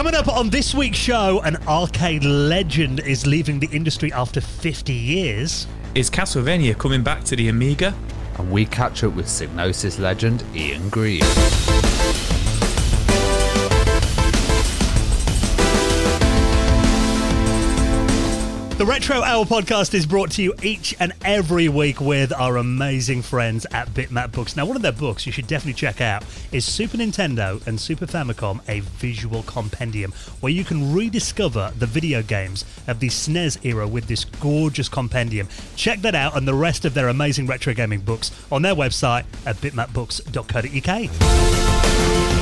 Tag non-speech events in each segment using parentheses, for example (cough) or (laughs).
Coming up on this week's show, an arcade legend is leaving the industry after 50 years. Is Castlevania coming back to the Amiga? And we catch up with Psygnosis legend Ian Grieve. The Retro Hour podcast is brought to you each and every week with our amazing friends at Bitmap Books. Now, one of their books you should definitely check out is Super Nintendo and Super Famicom, a visual compendium, where you can rediscover the video games of the SNES era with this gorgeous compendium. Check that out and the rest of their amazing retro gaming books on their website at bitmapbooks.co.uk.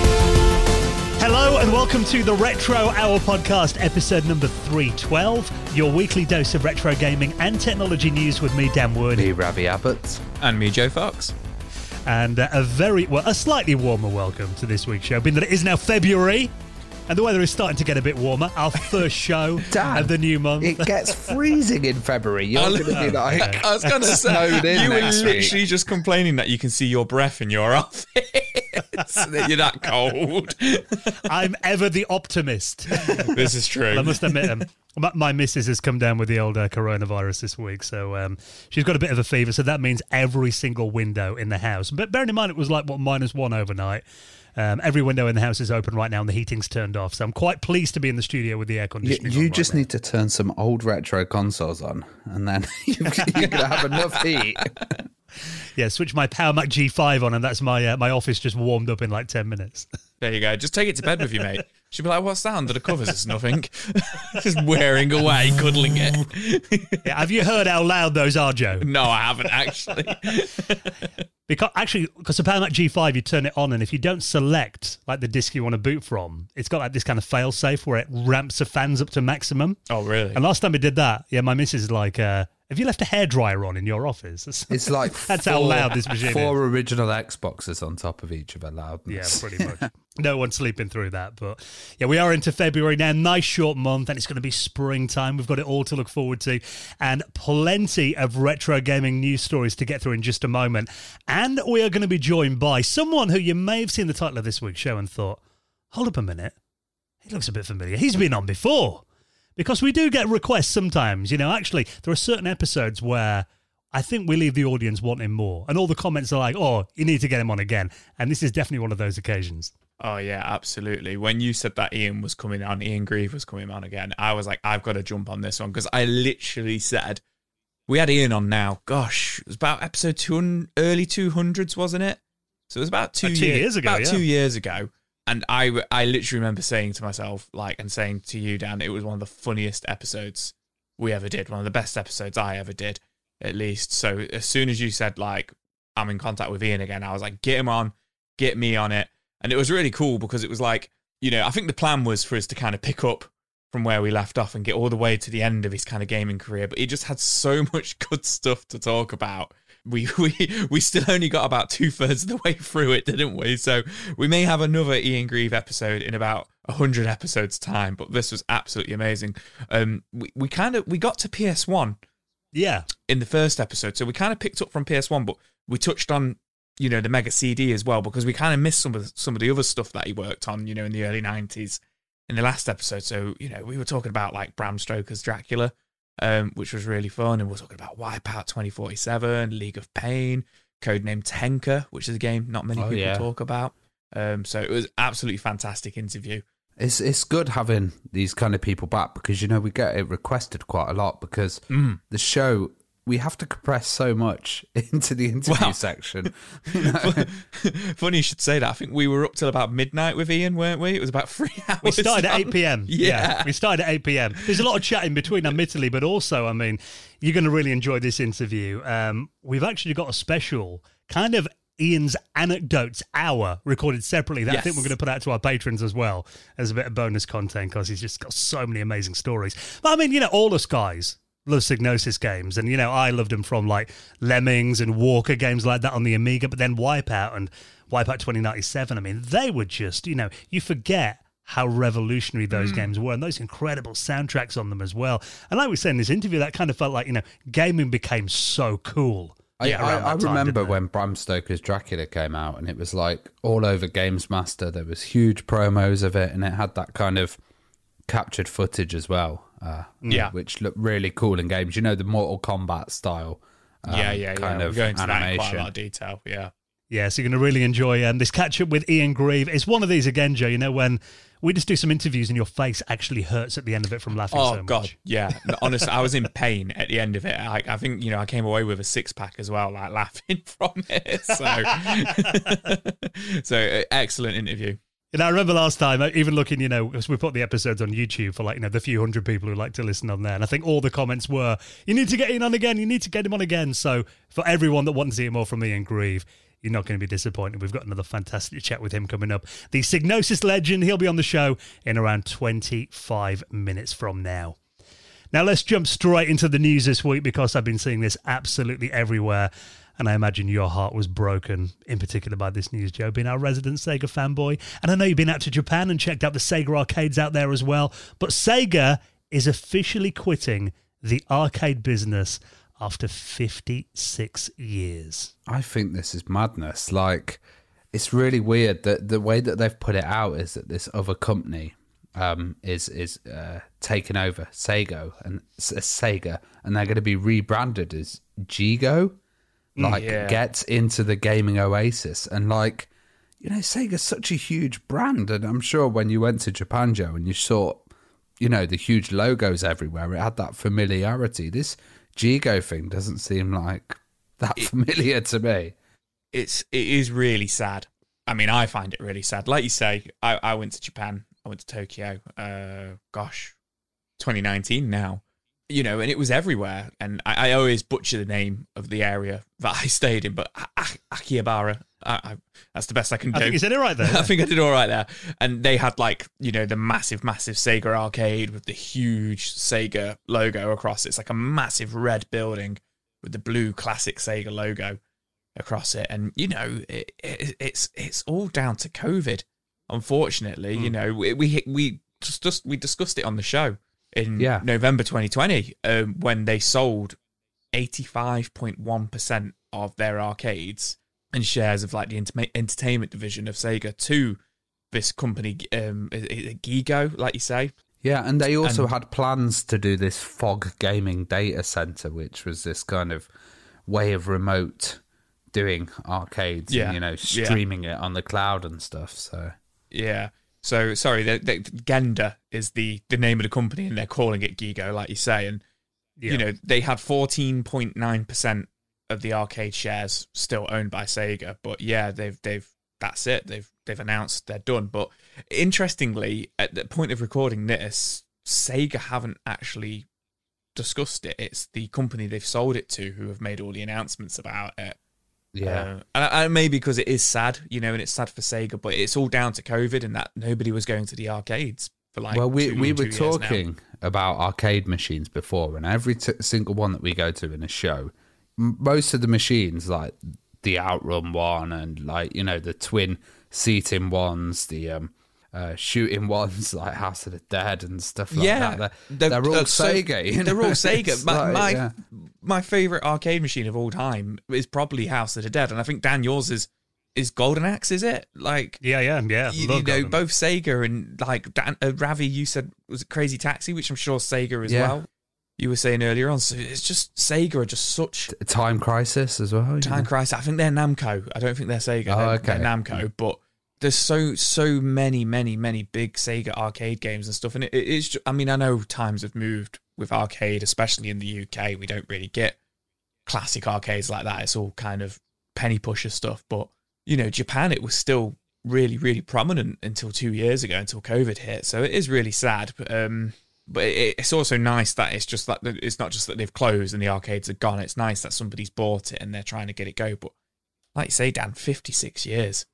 Hello and welcome to the Retro Hour podcast, episode number 312, your weekly dose of retro gaming and technology news with me, Dan Wood. Me, Ravi Abbott. And me, Joe Fox. And uh, a very, well, a slightly warmer welcome to this week's show, being that it is now February. And the weather is starting to get a bit warmer. Our (laughs) first show Dan, of the new month. It gets freezing in February. You're going to be like, (laughs) I was going to say, you were literally week. just complaining that you can see your breath in your (laughs) office. that you're that cold. I'm ever the optimist. this is true. I must admit, um, my, my missus has come down with the old uh, coronavirus this week, so um, she's got a bit of a fever. So that means every single window in the house. But bearing in mind, it was like what minus one overnight. Um, every window in the house is open right now, and the heating's turned off. So I'm quite pleased to be in the studio with the air you, conditioning. you on right just now. need to turn some old retro consoles on, and then (laughs) you're going to have enough heat. (laughs) yeah, switch my Power Mac G5 on, and that's my uh, my office just warmed up in like ten minutes. (laughs) There you go. Just take it to bed with you, mate. She'll be like, "What's that under the covers? It's nothing." just wearing away, cuddling it. yeah, have you heard how loud those are, Joe? no, I haven't actually. Because actually, because the Power Mac G5, you turn it on, and if you don't select like the disc you want to boot from, it's got like this kind of fail safe where it ramps the fans up to maximum. oh, really? And last time we did that, yeah, my missus is like, uh, "Have you left a hairdryer on in your office?" That's- (laughs) It's like That's how loud this machine Four original Xboxes on top of each of their loudness. Yeah, pretty much. (laughs) no one's sleeping through that. But yeah, we are into February now. Nice short month, and it's going to be springtime. We've got it all to look forward to, and plenty of retro gaming news stories to get through in just a moment. And we are going to be joined by someone who you may have seen the title of this week's show and thought, hold up a minute, he looks a bit familiar. He's been on before. Because we do get requests sometimes. You know, actually, there are certain episodes where I think we leave the audience wanting more. And all the comments are like, oh, you need to get him on again. And this is definitely one of those occasions. Oh yeah, absolutely. When you said that Ian was coming on, Ian Grieve was coming on again, I was like, I've got to jump on this one because I literally said we had Ian on now. Gosh, it was about episode two hundred, early two hundreds, wasn't it? So it was about two, two years, years ago, About yeah. two years ago, and I I literally remember saying to myself, like, and saying to you, Dan, it was one of the funniest episodes we ever did, one of the best episodes I ever did, at least. So as soon as you said like I'm in contact with Ian again, I was like, get him on, get me on it. And it was really cool because it was like, you know, I think the plan was for us to kind of pick up from where we left off and get all the way to the end of his kind of gaming career. But he just had so (laughs) much good stuff to talk about. We (laughs) we we still only got about two thirds of the way through it, didn't we? So we may have another Ian Grieve episode in about hundred episodes time. But this was absolutely amazing. Um, we we kind of we got to PS One Yeah. in the first episode. So we kind of picked up from PS1, but we touched on, you know, the Mega CD as well because we kind of missed some of the, some of the other stuff that he worked on, you know, in the early 90s in the last episode. So, you know, we were talking about like Bram Stoker's Dracula, um, which was really fun. And we are talking about Wipeout 2047, League of Pain, Codename Tenka, which is a game not many Oh, people yeah. talk about. Um, so it was absolutely fantastic interview. It's it's good having these kind of people back because you know we get it requested quite a lot because Mm. the show we have to compress so much (laughs) into the interview Well- section. You (laughs) know? Funny you should say that. I think we were up till about midnight with Ian, weren't we? It was about (laughs) three hours. We started at 8 p.m. Yeah. We started at 8 p.m. There's a lot of chat in between, admittedly, but also, I mean, you're going to really enjoy this interview. Um, we've actually got a special kind of Ian's anecdotes hour recorded separately that I think we're going to put out to our patrons as well as a bit of bonus content because he's just got so many amazing stories. But I mean, you know, all us guys love Psygnosis games. And, you know, I loved them from like Lemmings and Walker games like that on the Amiga, but then Wipeout and Wipeout 2097. I mean, they were just, you know, you forget how revolutionary those mm. games were and those incredible soundtracks on them as well. And like we said in this interview, that kind of felt like, you know, gaming became so cool I, Yeah, I, I time, remember when Bram Stoker's Dracula came out, and it was like all over Games Master. There was huge promos of it, and it had that kind of captured footage as well. Uh, Yeah. which look really cool in games. You know, the Mortal Kombat style. um, yeah, yeah, yeah. Kind We're of going to that in animation. quite a lot of detail. Yeah. Yeah, so you're going to really enjoy um, this catch up with Ian Grieve. It's one of these again, Joe. You know when we just do some interviews and your face actually hurts at the end of it from laughing Oh so god, much. yeah. (laughs) Honestly, I was in pain at the end of it. I, I think you know I came away with a six pack as well, like (laughs) laughing from it. So, (laughs) so uh, excellent interview. And I remember last time, uh, even looking, you know, we put the episodes on YouTube for like, you know, the few hundred people who like to listen on there. And I think all the comments were, you need to get in on again, you need to get him on again. So for everyone that wants to hear more from Ian Grieve, you're not going to be disappointed. We've got another fantastic chat with him coming up. The Psygnosis legend, he'll be on the show in around 25 minutes from now. Now let's jump straight into the news this week because I've been seeing this absolutely everywhere. And I imagine your heart was broken, in particular by this news, Joe, being our resident Sega fanboy. And I know you've been out to Japan and checked out the Sega arcades out there as well. But Sega is officially quitting the arcade business after 56 years. I think this is madness. Like, it's really weird that the way that they've put it out is that this other company um, is is uh, taking over Sega and Sega, and they're going to be rebranded as Gigo. Like, Yeah. get into the gaming oasis, and like, you know, Sega's such a huge brand, and I'm sure when you went to Japan, Joe, and you saw, you know, the huge logos everywhere, it had that familiarity. This Gigo thing doesn't seem like that familiar to me. It's it is really sad. I mean, I find it really sad. Like you say, I, I went to Japan. I went to Tokyo. Uh, gosh, 2019 now. You know, and it was everywhere. And I, I always butcher the name of the area that I stayed in, but Akihabara. I, I, that's the best I can do. I think you said it right there. (laughs) I think I did all right there. And they had like, you know, the massive, massive Sega arcade with the huge Sega logo across it. It's like a massive red building with the blue classic Sega logo across it. And, you know, it, it, it's it's all down to COVID, unfortunately. You hmm. know, we we, we just, just we discussed it on the show in Yeah. November 2020 um, when they sold 85.1% of their arcades and shares of like the enter- entertainment division of Sega to this company, um, Gigo, like you say. Yeah, and they also And- had plans to do this fog gaming data center, which was this kind of way of remote doing arcades Yeah, and, you know, yeah. streaming it on the cloud and stuff. So, Yeah. So sorry, Genda is the the name of the company, and they're calling it Gigo, like you say. And Yeah. you know they had fourteen point nine percent of the arcade shares still owned by Sega. But yeah, they've they've that's it. They've they've announced they're done. But interestingly, at the point of recording this, Sega haven't actually discussed it. It's the company they've sold it to who have made all the announcements about it. Yeah. Uh, and, and maybe because it is sad, you know, and it's sad for Sega, but it's all down to COVID and that nobody was going to the arcades for like. well, we, two- we were talking about arcade machines before, and every t- single one that we go to in a show, m- most of the machines, like the Outrun one and like, you know, the twin seating ones, the um, uh, shooting (laughs) ones like House of the Dead and stuff like Yeah, that. They're, they're all uh, so- Sega. you they're all (laughs) Sega. My like, my, yeah. my favorite arcade machine of all time is probably House of the Dead, and I think Dan yours is is Golden Axe. Is it like? yeah, yeah, yeah. You, you know, Golden. both Sega and like Dan, uh, Ravi, you said was it Crazy Taxi, which I'm sure Sega as Yeah. well. You were saying earlier on, so it's just Sega are just such Time Crisis as well. Time know? Crisis. I think they're Namco. I don't think they're Sega. Oh, they're, okay. they're Namco. But there's so so many many many big Sega arcade games and stuff. And it, it is. ju- I mean, I know times have moved with arcade, especially in the UK. We don't really get classic arcades like that. It's all kind of penny pusher stuff. But you know, Japan, it was still really really prominent until two years ago, until COVID hit. So it is really sad. But, um, but it, it's also nice that it's just that it's not just that they've closed and the arcades are gone. It's nice that somebody's bought it and they're trying to get it go. But like you say, Dan, fifty six years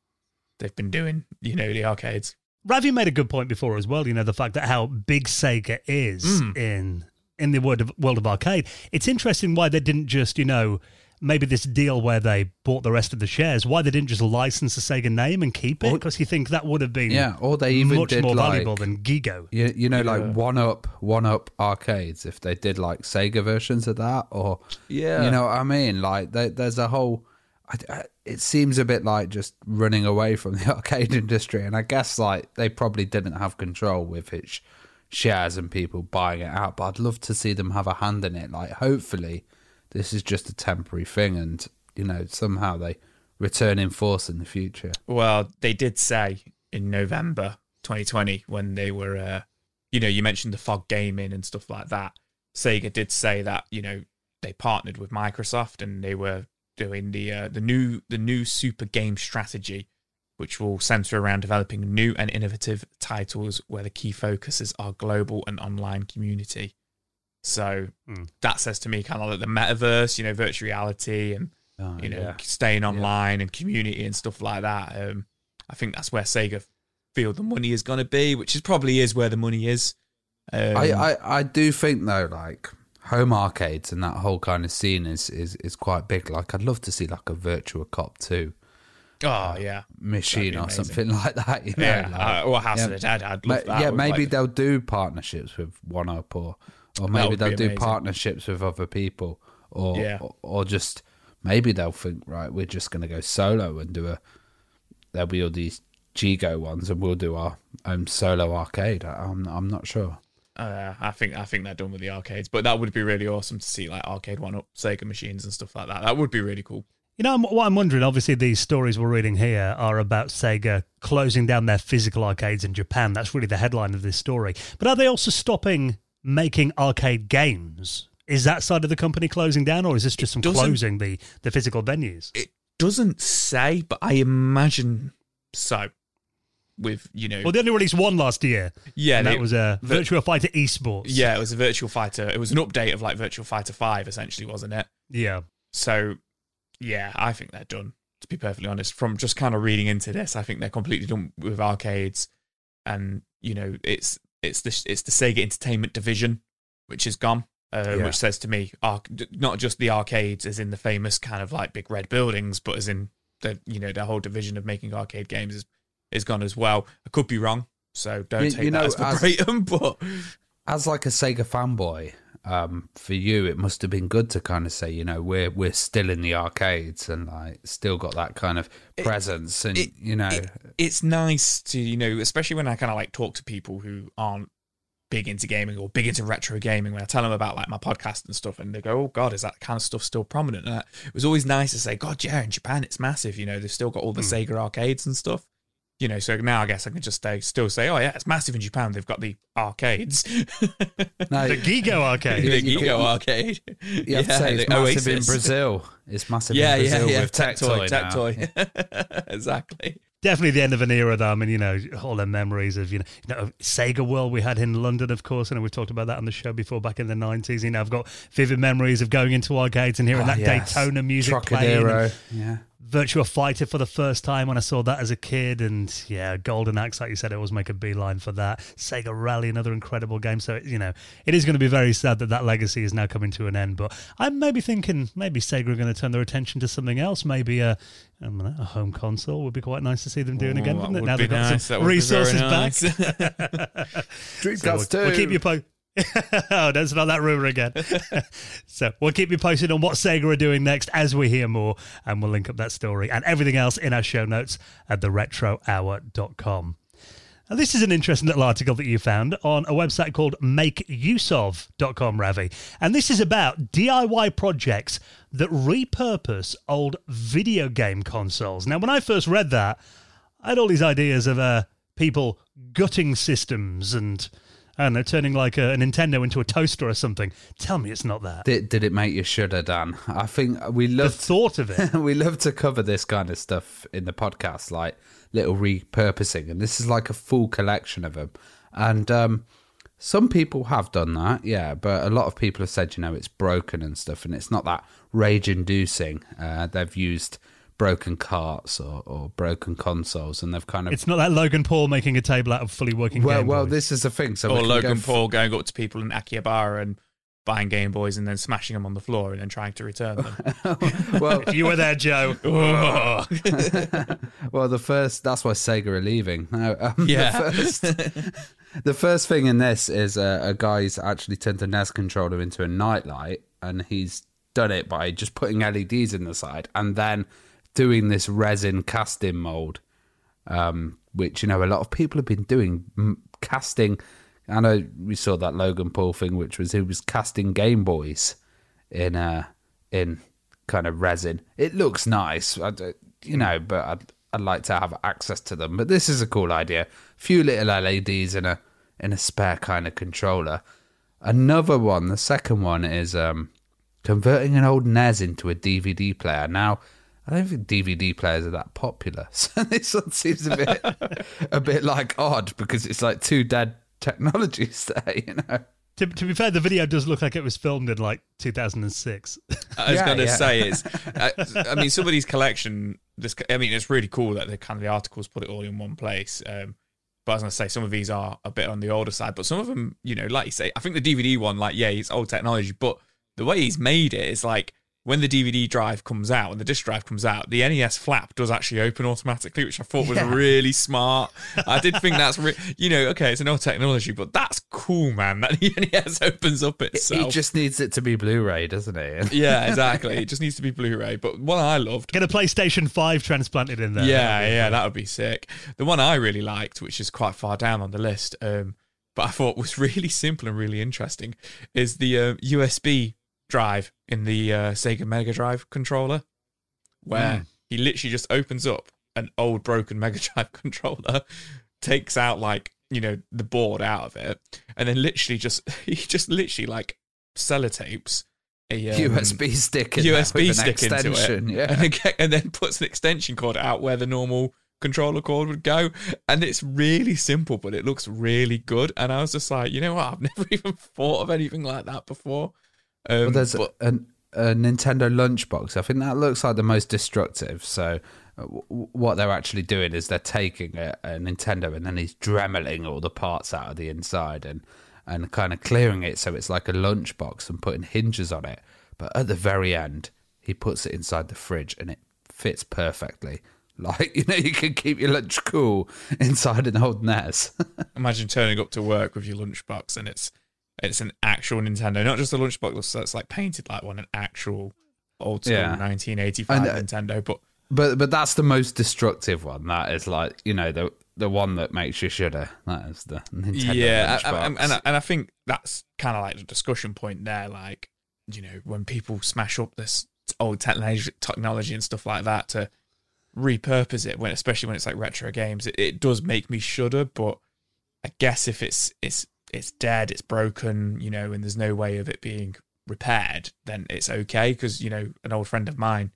they've been doing you know the arcades. Ravi made a good point before as well. You know the fact that how big Sega is Mm. in in the world of world of arcade. It's interesting why they didn't just you know maybe this deal where they bought the rest of the shares, why they didn't just license the Sega name and keep it? Because you think that would have been Yeah, or they even much did more like valuable than Gigo. you, you know like one up one up arcades if they did like Sega versions of that or Yeah. you know what I mean like there, there's a whole I, I, it seems a bit like just running away from the (laughs) arcade industry and I guess like they probably didn't have control with its shares and people buying it out but I'd love to see them have a hand in it like hopefully this is just a temporary thing and you know somehow they return in force in the future Well, they did say in November 2020 when they were, uh, you know, you mentioned the fog gaming and stuff like that. Sega did say that you know they partnered with Microsoft and they were doing the uh, the new the new super game strategy, which will center around developing new and innovative titles where the key focuses are global and online community. So Hmm. that says to me kind of like the metaverse, you know, virtual reality and Oh, you know, yeah. staying online and community and stuff like that. Um, I think that's where Sega feel the money is going to be, which is probably is where the money is. Um, I, I, I do think though, like home arcades and that whole kind of scene is, is, is quite big. Like I'd love to see like a Virtua Cop 2 oh yeah, machine or something (laughs) like that. You know, yeah. like- uh, or House yeah. of the Dead. I'd love that. yeah, maybe like, they'll do partnerships with One Up or or maybe they'll do amazing. partnerships with other people or, Yeah. or or just maybe they'll think right, we're just going to go solo and do a. There'll be all these Gigo ones, and we'll do our own solo arcade. I'm I'm not sure. Uh, I think I think they're done with the arcades, but that would be really awesome to see like arcade one up Sega machines and stuff like that. That would be really cool. You know, what I'm wondering, obviously, these stories we're reading here are about Sega closing down their physical arcades in Japan. That's really the headline of this story. But are they also stopping making arcade games? Is that side of the company closing down, or is this just doesn't- closing the, the physical venues? It doesn't say, but I imagine so. With you know, Well, they only released one last year. yeah, and they- that was a the- Virtua Fighter Esports. Yeah, it was a Virtua Fighter. It was an update of like Virtua Fighter Five, essentially, wasn't it? Yeah. So, yeah, I think they're done. To be perfectly honest, from just kind of reading into this, I think they're completely done with arcades, and you know, it's it's the it's the Sega Entertainment division which is gone. Uh, Yeah. Which says to me, arc, not just the arcades, as in the famous kind of like big red buildings, but as in the you know the whole division of making arcade games is is gone as well. I could be wrong, so don't You- take you that know, as as- verbatim. (laughs) But as like a Sega fanboy, um, for you, it must have been good to kind of say, you know, we're we're still in the arcades and like still got that kind of presence, and it- you know, it- it's nice to you know especially when i kind of like talk to people who aren't big into gaming or big into retro gaming when i tell them about like my podcast and stuff and they go oh god is that kind of stuff still prominent and it was always nice to say god yeah in japan it's massive you know they've still got all the sega arcades and stuff you know so now i guess i can just stay, still say oh yeah it's massive in japan they've got the arcades (laughs) no, The Gigo arcade. the you- Gigo arcade you have to say it's the massive in Brazil. It's massive yeah in yeah Brazil yeah with Tectoy tech toy (laughs) exactly definitely the end of an era though. I mean, you know, all the memories of, you know, you know, Sega World we had in London, of course, and we've talked about that on the show before back in the 90s. You know, I've got vivid memories of going into arcades and hearing Ah, that yes. Daytona music playing. Trocadero. and Yeah. Virtua Fighter for the first time when I saw that as a kid. And yeah, Golden Axe, like you said, I always make a beeline for that. Sega Rally, another incredible game. So, you know, it is going to be very sad that that legacy is now coming to an end. But I'm maybe thinking maybe Sega are going to turn their attention to something else. Maybe a, I don't know, a home console would be quite nice to see them doing Oh, again, wouldn't it? would Now be they've got nice. some That would be very resources nice. (laughs) back. So Dreamcast we'll, we'll keep you po- (laughs) oh, that's not that rumor again. (laughs) so we'll keep you posted on what Sega are doing next as we hear more, and we'll link up that story and everything else in our show notes at theretrohour.com. Now, this is an interesting little article that you found on a website called makeuseof.com, Ravi. And this is about DIY projects that repurpose old video game consoles. Now, when I first read that, I had all these ideas of uh, people gutting systems and, I they're turning like a, a Nintendo into a toaster or something. Tell me it's not that. Did, did it make you shudder, Dan? I think we love The thought of it. (laughs) we love to cover this kind of stuff in the podcast, like little repurposing, and this is like a full collection of them. And um, some people have done that, yeah, but a lot of people have said, you know, it's broken and stuff, and it's not that rage-inducing. Uh, they've used broken carts or, or broken consoles, and they've kind of It's not that Logan Paul making a table out of fully working well, Game well, Boys. this is the thing. So or can go Logan f- Paul going up to people in Akihabara and buying Game Boys and then smashing them on the floor and then trying to return them. (laughs) well, if you were there, Joe. (laughs) (laughs) well, the first that's why Sega are leaving. No, um, Yeah. The first, the first thing in this is uh, a guy's actually turned the NES controller into a nightlight, and he's done it by just putting LEDs in the side and then doing this resin casting mold, um, which you know a lot of people have been doing m- casting. I know we saw that Logan Paul thing, which was he was casting Game Boys in uh in kind of resin. It looks nice, I you know, but I'd I'd like to have access to them. But this is a cool idea. few little LEDs in a in a spare kind of controller. Another one, the second one is um converting an old NES into a DVD player. Now, I don't think DVD players are that popular, (laughs) so this one seems a bit a bit like odd because it's like two dead technologies (laughs) there, you know. To, to be fair, the video does look like it was filmed in like 2006. I was Yeah, going to yeah. say it's. (laughs) I, I mean, somebody's collection. This, I mean, it's really cool that the kind of the articles put it all in one place. Um, but I was going to say some of these are a bit on the older side, but some of them, you know, like you say, I think the DVD one, like, yeah, it's old technology, but the way he's made it is like when the DVD drive comes out and the disc drive comes out, the NES flap does actually open automatically, which I thought was really smart. I did think that's, re- you know, okay, it's an old technology, but that's cool, man. That the (laughs) NES opens up He it just needs it to be Blu-ray, doesn't it? (laughs) yeah, exactly. It just needs to be Blu-ray. But one I loved Get a PlayStation 5 transplanted in there. yeah, yeah, that would be sick. The one I really liked, which is quite far down on the list, um, but I thought was (laughs) really simple and really interesting, is the uh, USB drive in the uh, Sega Mega Drive controller, where Mm. he literally just opens up an old broken Mega Drive (laughs) controller, takes out like you know the board out of it, and then literally just (laughs) he just literally like sellotapes a um, USB stick, in USB stick into it, extension, Yeah, and, get- and then puts an extension cord out where the normal controller cord would go. And it's really simple, but it looks really good. And I was just like, you know what? I've (laughs) never even thought of anything like that before. Um, well, there's but a, a Nintendo lunchbox. I think that looks like the most destructive. So, uh, w- what they're actually doing is they're taking a, a Nintendo and then he's dremeling all the parts out of the inside and and kind of clearing it so it's like a lunchbox and putting hinges on it. But at the very end, he puts it inside the fridge and it fits perfectly. (laughs) Like you know, you can keep your lunch cool (laughs) inside an old NES. (laughs) imagine turning up to work with your lunchbox and it's it's an actual Nintendo, not just a lunchbox that's like painted like one, an actual old school Yeah. 1985 And, uh, Nintendo. But But but that's the most destructive one. That is like you know the the one that makes you shudder. That is the Nintendo yeah, I- I- and I, and I think that's kind of like the discussion point there. Like, you know, when people smash up this old technology, technology and stuff like that to repurpose it, when especially when it's like retro games, it, it does make me shudder. But I guess if it's it's it's dead, it's broken, you know, and there's no way of it being repaired, then it's okay. Because you know, an old friend of mine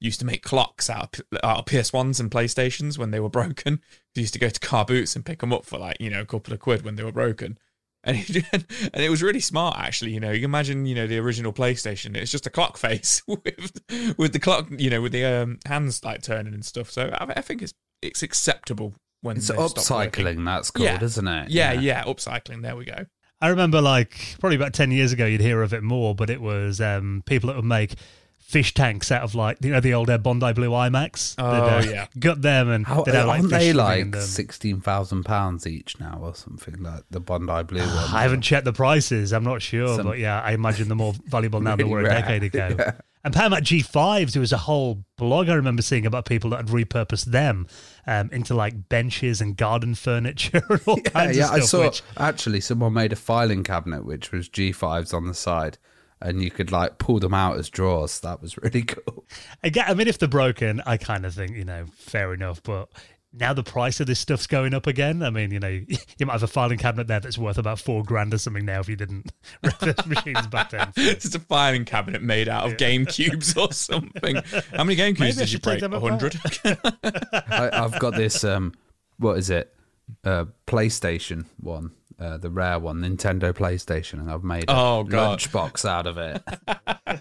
used to make clocks out of, out of PS1s and PlayStations when they were broken. (laughs) He used to go to car boots and pick them up for like, you know, a couple of quid when they were broken. (laughs) And, he, and it was really smart, actually. You know, you can imagine, you know, the original PlayStation. It's just a clock face (laughs) with with the clock, you know, with the um, hands like turning and stuff. So I, I think it's it's acceptable when it's they've working. upcycling. That's called, Yeah. isn't it? Yeah, yeah, upcycling. There we go. I remember like probably about 10 years ago, you'd hear of it more, but it was um, people that would make fish tanks out of like, you know, the old uh, Bondi Blue iMacs. Oh, uh, yeah. (laughs) Got them and How, they'd have like aren't they like in them. sixteen thousand pounds each now, or something like the Bondi Blue one? I haven't checked the prices. I'm not sure, Some- but yeah, I imagine they're more valuable now than they were a (laughs) rare. decade ago. And Power Mac G5s, there was a whole blog I remember seeing about people that had repurposed them um, into like benches and garden furniture (laughs) and all Yeah, kinds yeah. of I stuff. saw which, actually someone made a filing cabinet which was G5s on the side, and you could like pull them out as drawers. That was really (laughs) cool. again, I mean, if they're broken, I kind of think you know, fair enough. But now the price of this stuff's going up again. I mean, you know, (laughs) you might have a filing cabinet there that's worth about four grand or something now if you didn't (laughs) rep machines back then. (laughs) It's just a filing cabinet made out of Game Cubes or something. How many Game Cubes I did you break? A hundred. I, I've got this. Um, what is it? Uh, PlayStation one. Uh, the rare one, Nintendo PlayStation, and I've made a Oh, God. lunchbox out of it.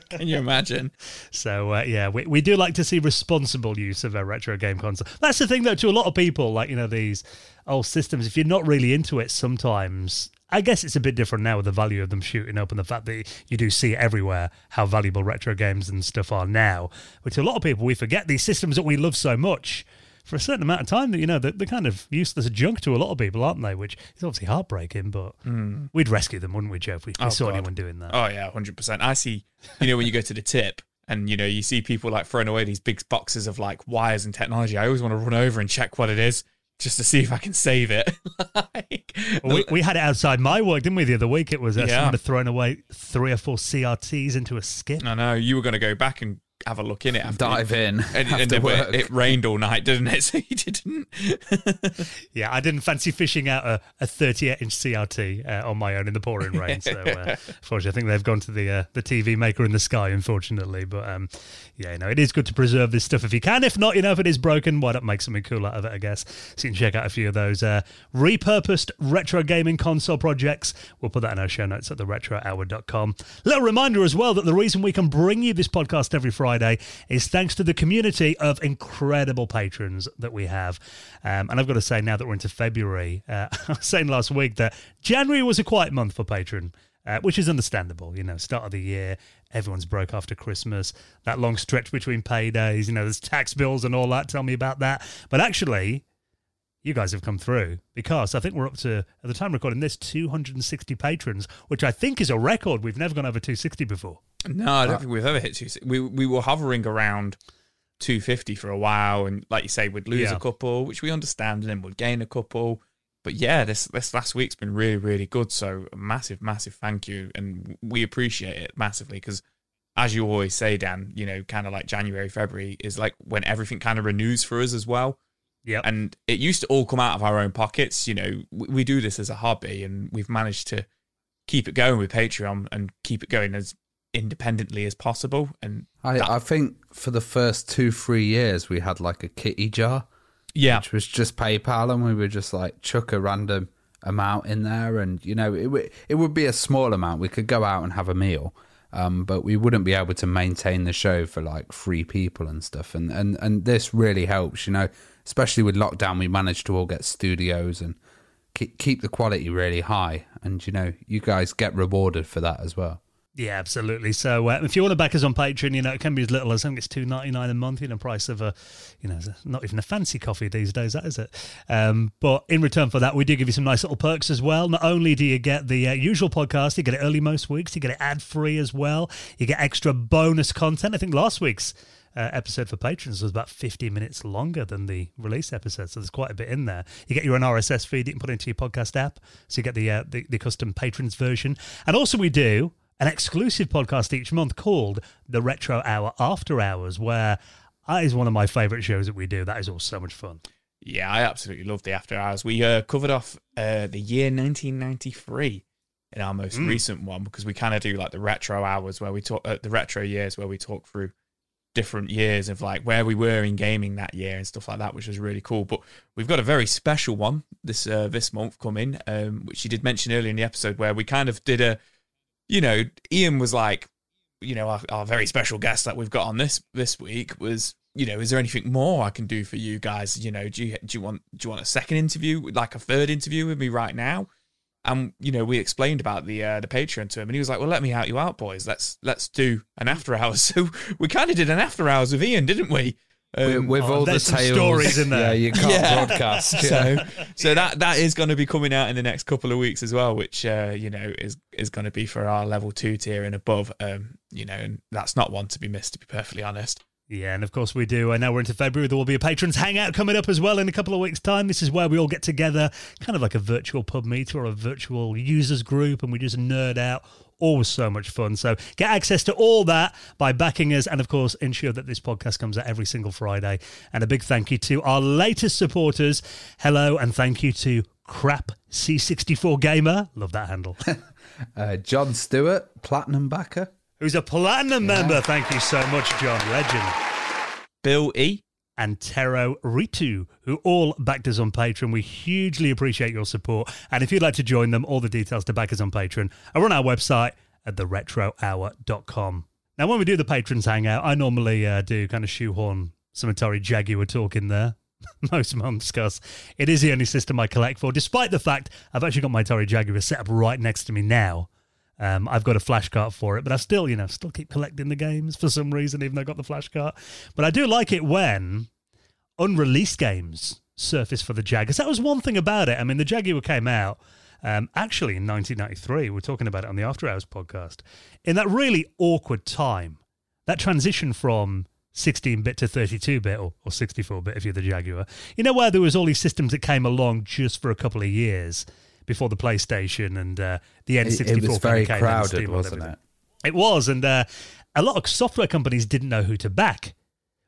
(laughs) Can you imagine? So uh, yeah, we, we do like to see responsible use of a retro game console. That's the thing, though, to a lot of people, like you know these old systems. If you're not really into it, sometimes I guess it's a bit different now with the value of them shooting up and the fact that you do see everywhere how valuable retro games and stuff are now. But to a lot of people, we forget these systems that we love so much. For a certain amount of time, that you know, they're, they're kind of useless junk to a lot of people, aren't they? Which is obviously heartbreaking, but we'd rescue them, wouldn't we, Joe, if we, we Oh, saw God. anyone doing that? Oh yeah, hundred percent. I see. You know, when you go to the tip and you know you see people like throwing away these big boxes of like wires and technology. I always want to run over and check what it is just to see if I can save it. (laughs) like, Well, we, we had it outside my work, didn't we? The other week, it was uh, Yeah. someone had thrown away three or four CRTs into a skip. I know you were going to go back and have a look in it after Dive in And, after and it, work. it rained all night, didn't it? (laughs) So you didn't. Yeah, I didn't fancy fishing out a, a 38 inch CRT uh, on my own in the pouring rain. So, uh, (laughs) unfortunately, I think they've gone to the uh, the TV maker in the sky, unfortunately. But um, yeah, you know, it is good to preserve this stuff if you can. If not, you know, if it is broken, why not make something cool out of it, I guess. So you can check out a few of those uh, repurposed retro gaming console projects. We'll put that in our show notes at theretrohour.com. Little reminder as well that the reason we can bring you this podcast every Friday is thanks to the community of incredible patrons that we have. Um, and I've got to say, now that we're into February, uh, (laughs) I was saying last week that January was a quiet month for patron. Uh, which is understandable, you know. Start of the year, everyone's broke after Christmas. That long stretch between paydays, you know. There's tax bills and all that. Tell me about that. But actually, you guys have come through because I think we're up to at the time of recording this 260 patrons, which I think is a record. We've never gone over 260 before. No, I don't think we've ever hit 260. We we were hovering around 250 for a while, and like you say, we'd lose Yeah. a couple, which we understand, and then we'd gain a couple. But yeah, this this last week's been really really good. So a massive massive thank you, and we appreciate it massively because. As you always say, Dan, you know, kind of like January, February is like when everything kind of renews for us as well. Yep. And it used to all come out of our own pockets. You know, we, we do this as a hobby, and we've managed to keep it going with Patreon and keep it going as independently as possible. And I, that- I think for the first two, three years, we had like a kitty jar, yeah, which was just PayPal, and we would just like chuck a random amount in there, and you know, it would it would be a small amount. We could go out and have a meal, um, but we wouldn't be able to maintain the show for like three people and stuff. And and and this really helps, you know, especially with lockdown. We managed to all get studios and keep keep the quality really high, and you know, you guys get rewarded for that as well. Yeah, absolutely. So uh, if you want to back us on Patreon, you know, it can be as little as I think it's two ninety nine a month, you know, price of a, you know, not even a fancy coffee these days, that is it. Um, but in return for that, we do give you some nice little perks as well. Not only do you get the uh, usual podcast, you get it early most weeks, you get it ad free as well. You get extra bonus content. I think last week's uh, episode for patrons was about 50 minutes longer than the release episode, so there's quite a bit in there. You get your own RSS feed you can put into your podcast app, so you get the uh, the, the custom patrons version, and also we do an exclusive podcast each month called the Retro Hour After Hours, where that is one of my favourite shows that we do. That is all so much fun. yeah, I absolutely love the After Hours. We uh, covered off uh, the year 1993 in our most recent one because we kind of do like the retro hours where we talk uh, the retro years where we talk through different years of like where we were in gaming that year and stuff like that, which was really cool. But we've got a very special one this uh, this month coming, um, which you did mention earlier in the episode, where we kind of did a, you know, Ian was like, you know, our, our very special guest that we've got on this this week was, you know, is there anything more I can do for you guys? You know, do you do you want do you want a second interview, like a third interview with me right now? And you know, we explained about the uh, the Patreon to him, and he was like, "Well, let me out you out, boys. Let's let's do an after hours." (laughs) So we kind of did an after hours with Ian, didn't we? with, Um, with oh, all the tales, stories in there. Yeah, you can't Yeah. broadcast. (laughs) so so that that is going to be coming out in the next couple of weeks as well, which uh, you know is is going to be for our level two tier and above. Um, you know, and that's not one to be missed, to be perfectly honest. Yeah, and of course we do. And now we're into February. There will be a patrons hangout coming up as well in a couple of weeks' time. This is where we all get together, kind of like a virtual pub meet or a virtual users group, and we just nerd out. Always so much fun. So get access to all that by backing us, and of course ensure that this podcast comes out every single Friday. And a big thank you to our latest supporters. Hello, and thank you to Crap C64 Gamer. Love that handle. (laughs) Uh, John Stewart, platinum backer. Who's a platinum member. Thank you so much, John. Legend. Bill E. and Tero Reittu, who all backed us on Patreon. We hugely appreciate your support. And if you'd like to join them, all the details to back us on Patreon are on our website at theretrohour.com. Now, when we do the patrons hangout, I normally uh, do kind of shoehorn some Atari Jaguar talk in there (laughs) most months because it is the only system I collect for, despite the fact I've actually got my Atari Jaguar set up right next to me now. Um, I've got a flash cart for it, but I still, you know, still keep collecting the games for some reason, even though I got the flash cart. But I do like it when unreleased games surface for the Jag, because that was one thing about it. I mean, the Jaguar came out um, actually in 1993. We're talking about it on the After Hours podcast. In that really awkward time, that transition from 16 bit to 32 bit or, or 64 bit if you're the Jaguar, you know, where there was all these systems that came along just for a couple of years before the PlayStation and uh, the N64 It, it was very came crowded, wasn't it? It was, and uh, a lot of software companies didn't know who to back,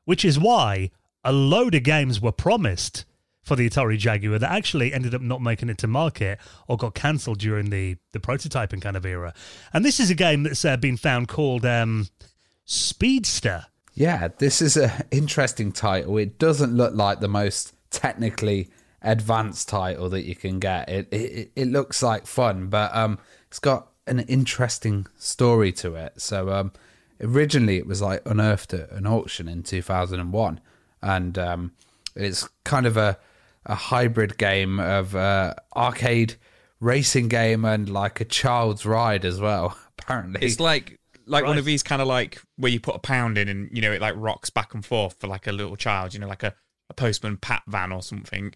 which is why a load of games were promised for the Atari Jaguar that actually ended up not making it to market or got cancelled during the, the prototyping kind of era. And this is a game that's uh, been found called um, Speedster. Yeah, this is an (laughs) interesting title. It doesn't look like the most technically advanced title that you can get. It it, it looks like fun, but um, it's got an interesting story to it. So um, originally it was like unearthed at an auction in 2001, and um, it's kind of a a hybrid game of uh, arcade racing game and like a child's ride as well. (laughs) Apparently, It's like like one of these kind of like where you put a pound in and you know it like rocks back and forth for like a little child, you know, like a, a postman pat van or something.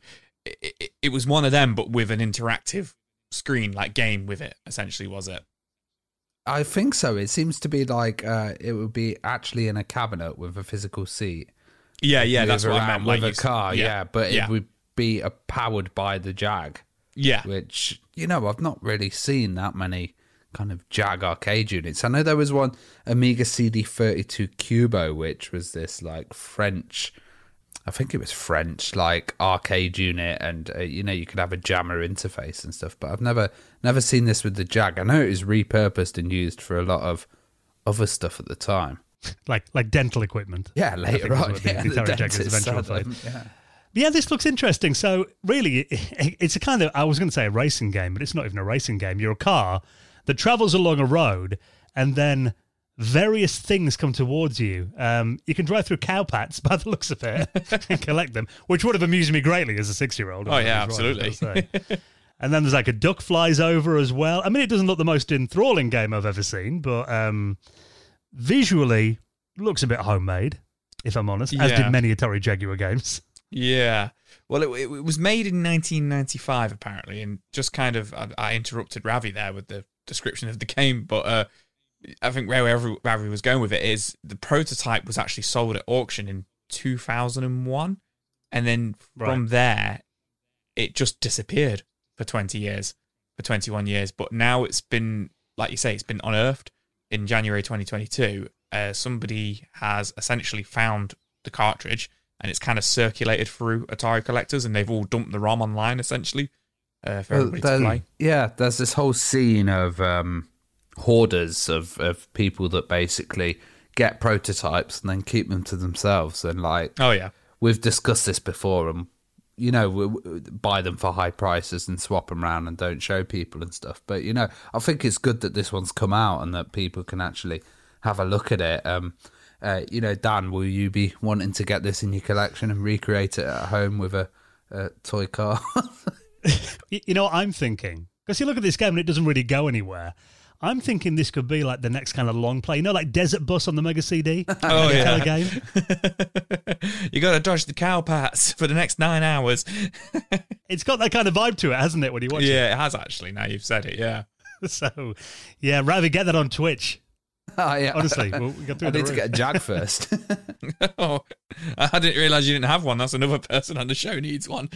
It, it, was one of them, but with an interactive screen like game with it. Essentially, was it? I think so. It seems to be like uh, it would be actually in a cabinet with a physical seat. Yeah, yeah, that's what I meant. with Like a you s- car. Yeah, but yeah. it would be uh, powered by the Jag. yeah, which you know I've not really seen that many kind of Jag arcade units. I know there was one Amiga CD32 Cubo, which was this like French. I think it was French, like arcade unit, and uh, you know you could have a JAMMA interface and stuff. But I've never, never seen this with the Jag. I know it was repurposed and used for a lot of other stuff at the time. (laughs) Like like dental equipment. Yeah, later on, the yeah, the Jaguar's dentist eventual had fate. yeah. Yeah, this looks interesting. So, really, (laughs) it's a kind of, I was going to say a racing game, but it's not even a racing game. You're a car that travels along a road and then various things come towards you. Um, you can drive through cowpats (laughs) by the looks of it (laughs) and collect them, which would have amused me greatly as a six year old. Oh, yeah, absolutely. and then there's like a duck flies over as well. I mean, it doesn't look the most enthralling game I've ever seen, but um, visually looks a bit homemade, if I'm honest, as Yeah. did many Atari Jaguar games. (laughs) yeah. Well, it, it was made in 1995 apparently, and just kind of I, I interrupted Ravi there with the description of the game, but uh, I think where Ravi, Ravi was going with it is the prototype was actually sold at auction in 2001, and then from Right. there, it just disappeared for 20 years, for 21 years. But now it's been, like you say, it's been unearthed in January 2022. Uh, somebody has essentially found the cartridge, and it's kind of circulated through Atari collectors, and they've all dumped the ROM online essentially uh, for Well, everybody to play. Yeah, there's this whole scene of um, hoarders of, of people that basically get prototypes and then keep them to themselves. And like Oh yeah, we've discussed this before, and you know, we, we buy them for high prices and swap them around and don't show people and stuff. But you know, I think it's good that this one's come out and that people can actually have a look at it. Um, uh, you know, Dan, will you be wanting to get this in your collection and recreate it at home with a, a toy car? (laughs) (laughs) You know what I'm thinking? Because you look at this game and it doesn't really go anywhere. I'm thinking this could be like the next kind of long play. You know, like Desert Bus on the Mega CD? (laughs) Oh, The yeah. game? (laughs) you got to dodge the cow pats (laughs) for the next nine hours. It's got that kind of vibe to it, hasn't it, when you watch it? yeah, it has actually. Now you've said it. Yeah. So, yeah, Ravi, get that on Twitch. (laughs) oh, yeah. Honestly, we'll, we got through I need to get a Jag first. (laughs) (laughs) oh, I didn't realize you didn't have one. That's another person on the show needs one.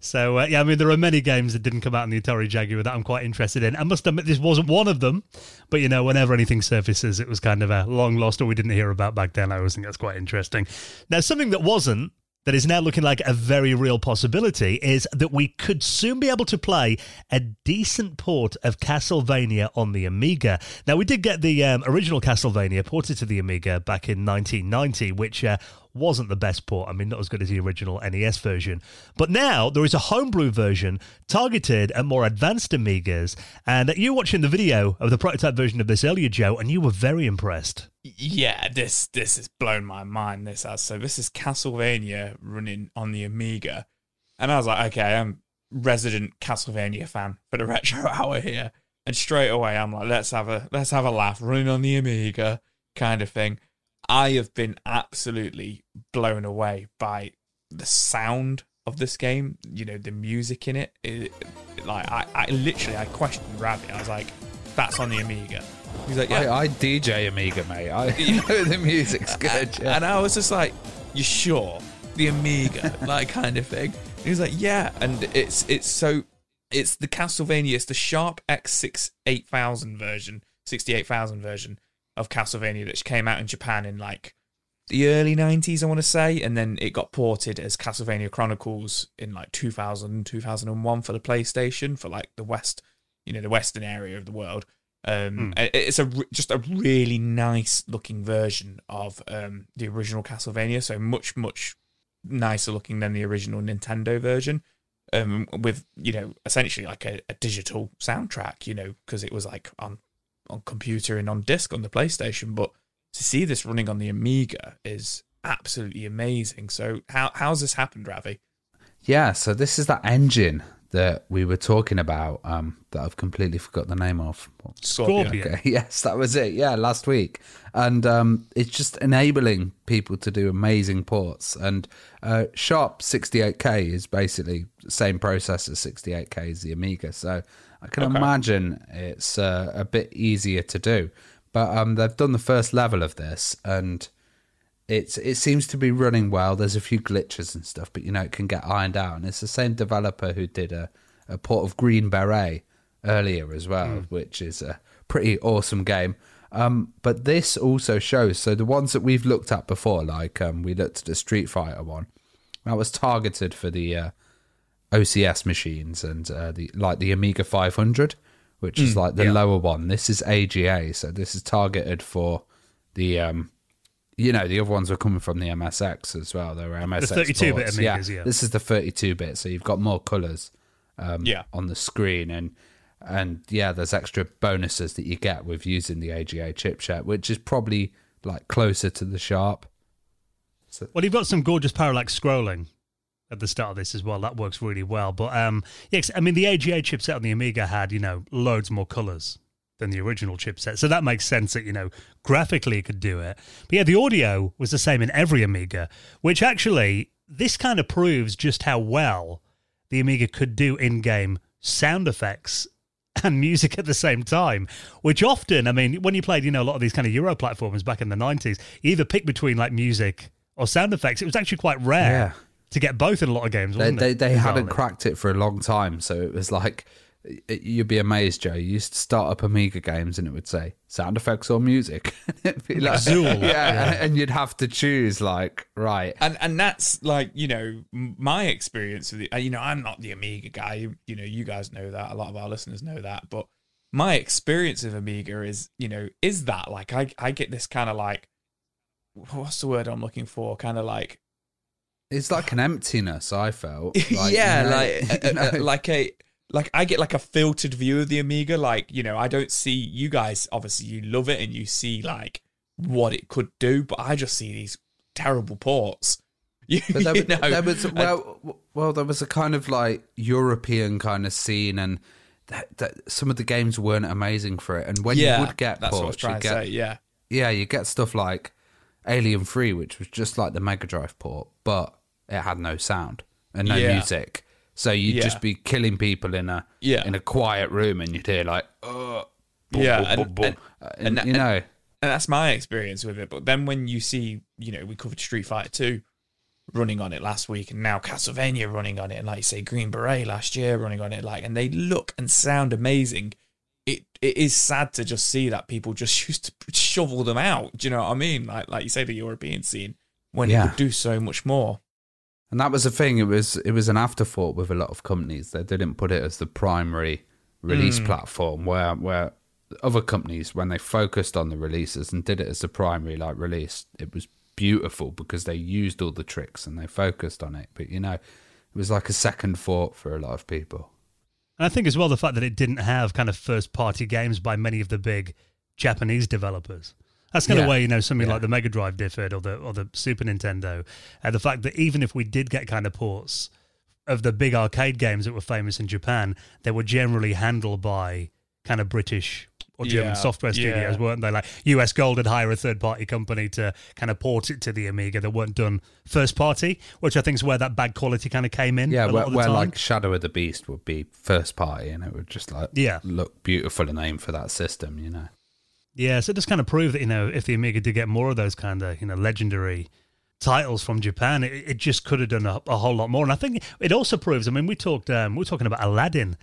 So, uh, yeah, I mean, there are many games that didn't come out on the Atari Jaguar that I'm quite interested in. I must admit, this wasn't one of them. But, you know, whenever anything surfaces, it was kind of a long lost or we didn't hear about back then. I always think that's quite interesting. Now, something that wasn't, that is now looking like a very real possibility, is that we could soon be able to play a decent port of Castlevania on the Amiga. Now, we did get the um, original Castlevania ported to the Amiga back in 1990, which uh, wasn't the best port. I mean, not as good as the original NES version. But now there is a homebrew version targeted at more advanced Amigas. And you watching the video of the prototype version of this earlier, Joe, and you were very impressed. Yeah, this this has blown my mind. This has so this is Castlevania running on the Amiga, and I was like, okay, I'm resident Castlevania fan for the (laughs) retro hour here, and straight away I'm like, let's have a let's have a laugh running on the Amiga kind of thing. I have been absolutely blown away by the sound of this game. You know, the music in it. it like I, I literally I questioned Ravi. I was like, that's on the Amiga. He's like, yeah. I, I DJ Amiga, mate. I (laughs) you (laughs) know the music's good. Yeah. And I was just like, you sure? The Amiga, (laughs) like kind of thing. And he was like, yeah. And it's it's so it's the Castlevania, it's the Sharp X6 8000 version, 68000 version of Castlevania that came out in Japan in like the early 90s, I want to say. And then it got ported as Castlevania Chronicles in like 2000, 2001 for the PlayStation for like the West, you know, the Western area of the world. Um, mm. It's a just a really nice looking version of um, the original Castlevania, so much much nicer looking than the original Nintendo version. Um, with you know essentially like a, a digital soundtrack, you know, because it was like on on computer and on disc on the PlayStation, but to see this running on the Amiga is absolutely amazing. So how how's this happened, Ravi? Yeah, so this is that engine that we were talking about um, that I've completely forgot the name of. Scorpion. Okay. (laughs) Yes, that was it. Yeah, last week. And um, it's just enabling people to do amazing ports. And uh, Sharp 68K is basically the same processor 68K as the Amiga. So I can okay. imagine it's uh, a bit easier to do. But um, they've done the first level of this and it's it seems to be running well. There's a few glitches and stuff, but you know it can get ironed out. And it's the same developer who did a, a port of Green Beret earlier as well, mm. which is a pretty awesome game. Um, but this also shows so the ones that we've looked at before, like um, we looked at the Street Fighter one, that was targeted for the uh, OCS machines and uh, the like the Amiga 500, which mm, is like the yeah. lower one. This is AGA, so this is targeted for the um, you know, the other ones were coming from the MSX as well. They were MSX. The 32 bit Amigas, yeah. yeah. This is the 32 bit, so you've got more colors um, yeah. on the screen. And, and yeah, there's extra bonuses that you get with using the AGA chipset, which is probably like closer to the Sharp. So, well, you've got some gorgeous parallax scrolling at the start of this as well. That works really well. But um, yeah, I mean, the AGA chipset on the Amiga had, you know, loads more colors than the original chipset. So that makes sense that, you know, graphically it could do it. But yeah, the audio was the same in every Amiga, which actually, this kind of proves just how well the Amiga could do in game sound effects (laughs) and music at the same time, which often, I mean, when you played, you know, a lot of these kind of Euro platformers back in the 90s, you either pick between like music or sound effects. It was actually quite rare. Yeah. To get both in a lot of games, they, they, they hadn't cracked it for a long time, so it was like you'd be amazed, Joe. You used to start up Amiga games and it would say sound effects or music. (laughs) like, like Zool. (laughs) Yeah, yeah, and you'd have to choose like right. And and that's like you know my experience with the. Uh, you know, I'm not the Amiga guy. You know, you guys know that. A lot of our listeners know that. But my experience of Amiga is you know is that like I I get this kind of like what's the word I'm looking for? Kind of like it's like an emptiness. I felt. (laughs) Like, yeah, you know, like a, a, uh, uh, like a like I get like a filtered view of the Amiga. Like you know, I don't see you guys. Obviously, you love it and you see like what it could do, but I just see these terrible ports. (laughs) You, there, (laughs) you know, there was well, well, there was a kind of like European kind of scene, and that, that some of the games weren't amazing for it. And when yeah, you would get that's ports, you get, say, yeah, yeah, you get stuff like Alien Three, which was just like the Mega Drive port, but it had no sound and no yeah. music. So you'd yeah. just be killing people in a yeah. in a quiet room, and you'd hear like, oh, boom, yeah, boom, and, boom, uh, and, and, and, you know, and that's my experience with it. But then when you see, you know, we covered Street Fighter Two running on it last week, and now Castlevania running on it, and like you say, Green Beret last year running on it, like, and they look and sound amazing. It it is sad to just see that people just (laughs) used to shovel them out. Do you know what I mean? Like like you say, the European scene when yeah. it could do so much more. And that was the thing. It was it was an afterthought with a lot of companies. They didn't put it as the primary release mm. platform. Where where other companies, when they focused on the releases and did it as the primary like release, it was beautiful because they used all the tricks and they focused on it. But you know, it was like a second thought for a lot of people. And I think as well the fact that it didn't have kind of first party games by many of the big Japanese developers. That's kind Yeah. of where you know something Yeah. like the Mega Drive differed or the or the Super Nintendo, and the fact that even if we did get kind of ports of the big arcade games that were famous in Japan, they were generally handled by kind of British or German Yeah, software studios, yeah. weren't they? Like US Gold had hire a third party company to kind of port it to the Amiga that weren't done first party, which I think is where that bad quality kind of came in. Yeah, a lot where, of the where like Shadow of the Beast would be first party and it would just like Yeah. look beautiful and aim for that system, you know. Yeah, so it just kind of proved that you know if the Amiga did get more of those kind of you know legendary titles from Japan, it, it just could have done a, a whole lot more. And I think it also proves. I mean, we talked um, we were talking about Aladdin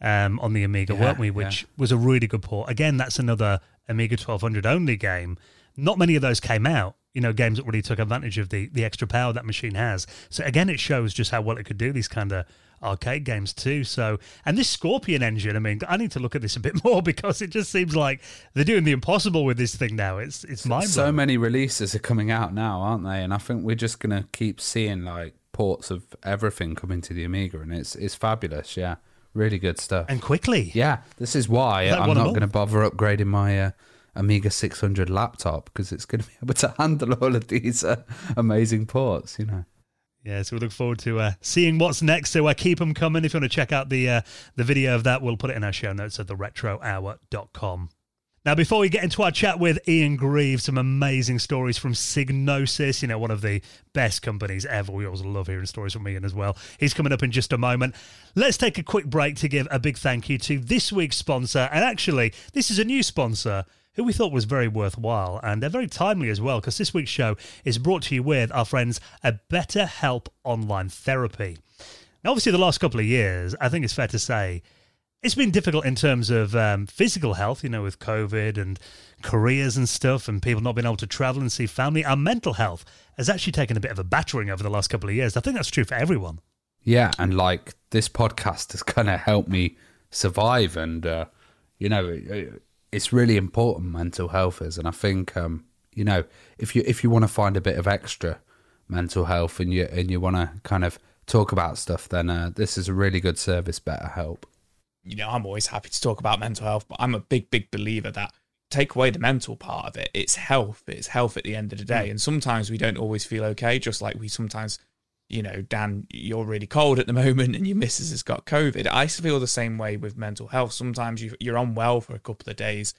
um, on the Amiga, Yeah, weren't we? Which was a really good port. Again, that's another Amiga twelve hundred only game. Not many of those came out. You know, games that really took advantage of the the extra power that machine has. So again, it shows just how well it could do these kind of arcade games too. So, and this Scorpion engine, I mean, I need to look at this a bit (laughs) more because it just seems like they're doing the impossible with this thing now. It's it's mind So many releases are coming out now, aren't they? And I think we're just gonna keep seeing like ports of everything coming to the Amiga, and it's it's fabulous. Yeah, really good stuff. and quickly. yeah, this is why Like I'm not going to bother upgrading my uh, Amiga 600 laptop because it's going (laughs) to be able to handle all of these uh, amazing ports. You know. Yeah, so we look forward to uh, seeing what's next. So uh, keep them coming. If you want to check out the uh, the video of that, we'll put it in our show notes at theretrohour.com. Now, before we get into our chat with Ian Grieve, some amazing stories from Psygnosis, you know, one of the best companies ever. We always love hearing stories from Ian as well. He's coming up in just a moment. Let's take a quick break to give a big thank you to this week's sponsor. And actually, this is a new sponsor who we thought was very worthwhile and they're very timely as well because this week's show is brought to you with our friends at Better Help Online Therapy. Now, obviously, the last couple of years, I think it's fair to say, it's been difficult in terms of um, physical health, you know, with COVID and careers and stuff, and people not being able to travel and see family. Our mental health has actually taken a bit of a battering over the last couple of years. I think that's true for everyone. Yeah, and like this podcast has kind of helped me survive, and uh, you know, it, it's really important mental health is, and I think um, you know, if you if you want to find a bit of extra mental health and you and you want to kind of talk about stuff, then uh, this is a really good service. Better help. you know, I'm always happy to talk about mental health, but I'm a big, big believer that take away the mental part of it, it's health. It's health at the end of the day. And sometimes we don't always feel okay, just like we sometimes, you know, Dan, you're really cold at the (laughs) moment and your missus has got COVID. I feel the same way with mental health. Sometimes you, you're unwell for a couple of days.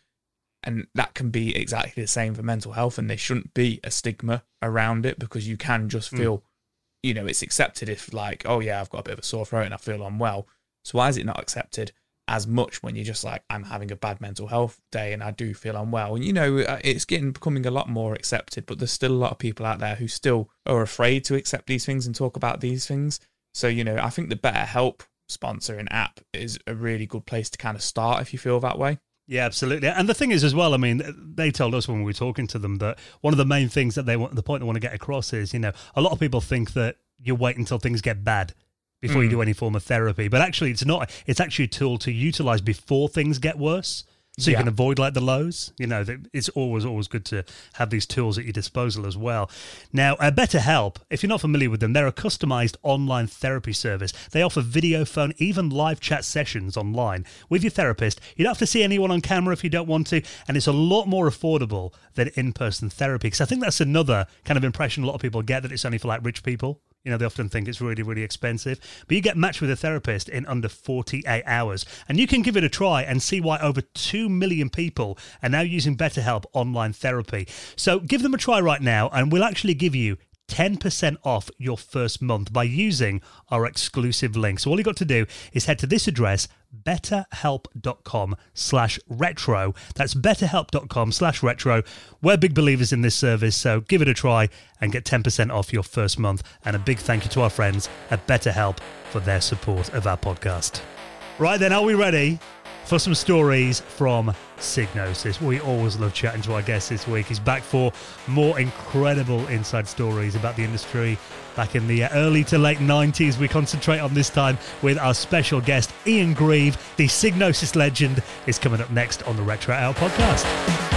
And that can be exactly the same for mental health, and there shouldn't be a stigma around it because you can just hmm. feel, you know, it's accepted if, like, oh, yeah, I've got a bit of a sore throat and I feel unwell. So why is it not accepted as much when you're just like I'm having a bad mental health day and I do feel unwell? And you know uh, it's getting becoming a lot more accepted, but there's still a lot of people out there who still are afraid to accept these things and talk about these things. So you know I think the BetterHelp sponsor and app is a really good place to kind of start if you feel that way. Yeah, absolutely. And the thing is, as well, I mean, they told us when we were talking to them that one of the main things that they want, the point they want to get across is, you know, a lot of people think that you wait until things get bad before you do any form of therapy, but actually, it's not. It's actually a tool to utilize before things get worse. So you can avoid like the lows. You know, that it's always always good to have these tools at your disposal as well. Now, uh, BetterHelp, if you're not familiar with them, they're a customized online therapy service. They offer video, phone, even live chat sessions online with your therapist. You don't have to see anyone on camera if you don't want to, and it's a lot more affordable than in-person therapy. Because I think that's another kind of impression a lot of people get that it's only for like rich people. You know, they often think it's really, really expensive. But you get matched with a therapist in under 48 hours. And you can give it a try and see why over 2 million people are now using BetterHelp online therapy. So give them a try right now, and we'll actually give you 10% off your first month by using our exclusive link. So all you got to do is head to this address, betterhelp.com slash retro. That's betterhelp.com slash retro. We're big believers in this service, so give it a try and get 10% off your first month. And a big thank you to our friends at BetterHelp for their support of our podcast. Right then, are we ready for some stories from Psygnosis? We always love chatting to our guest this week. He's back for more incredible inside stories about the industry back in the early to late 90s. We concentrate on this time with our special guest, Ian Grieve. The Psygnosis legend is coming up next on the Retro Hour podcast.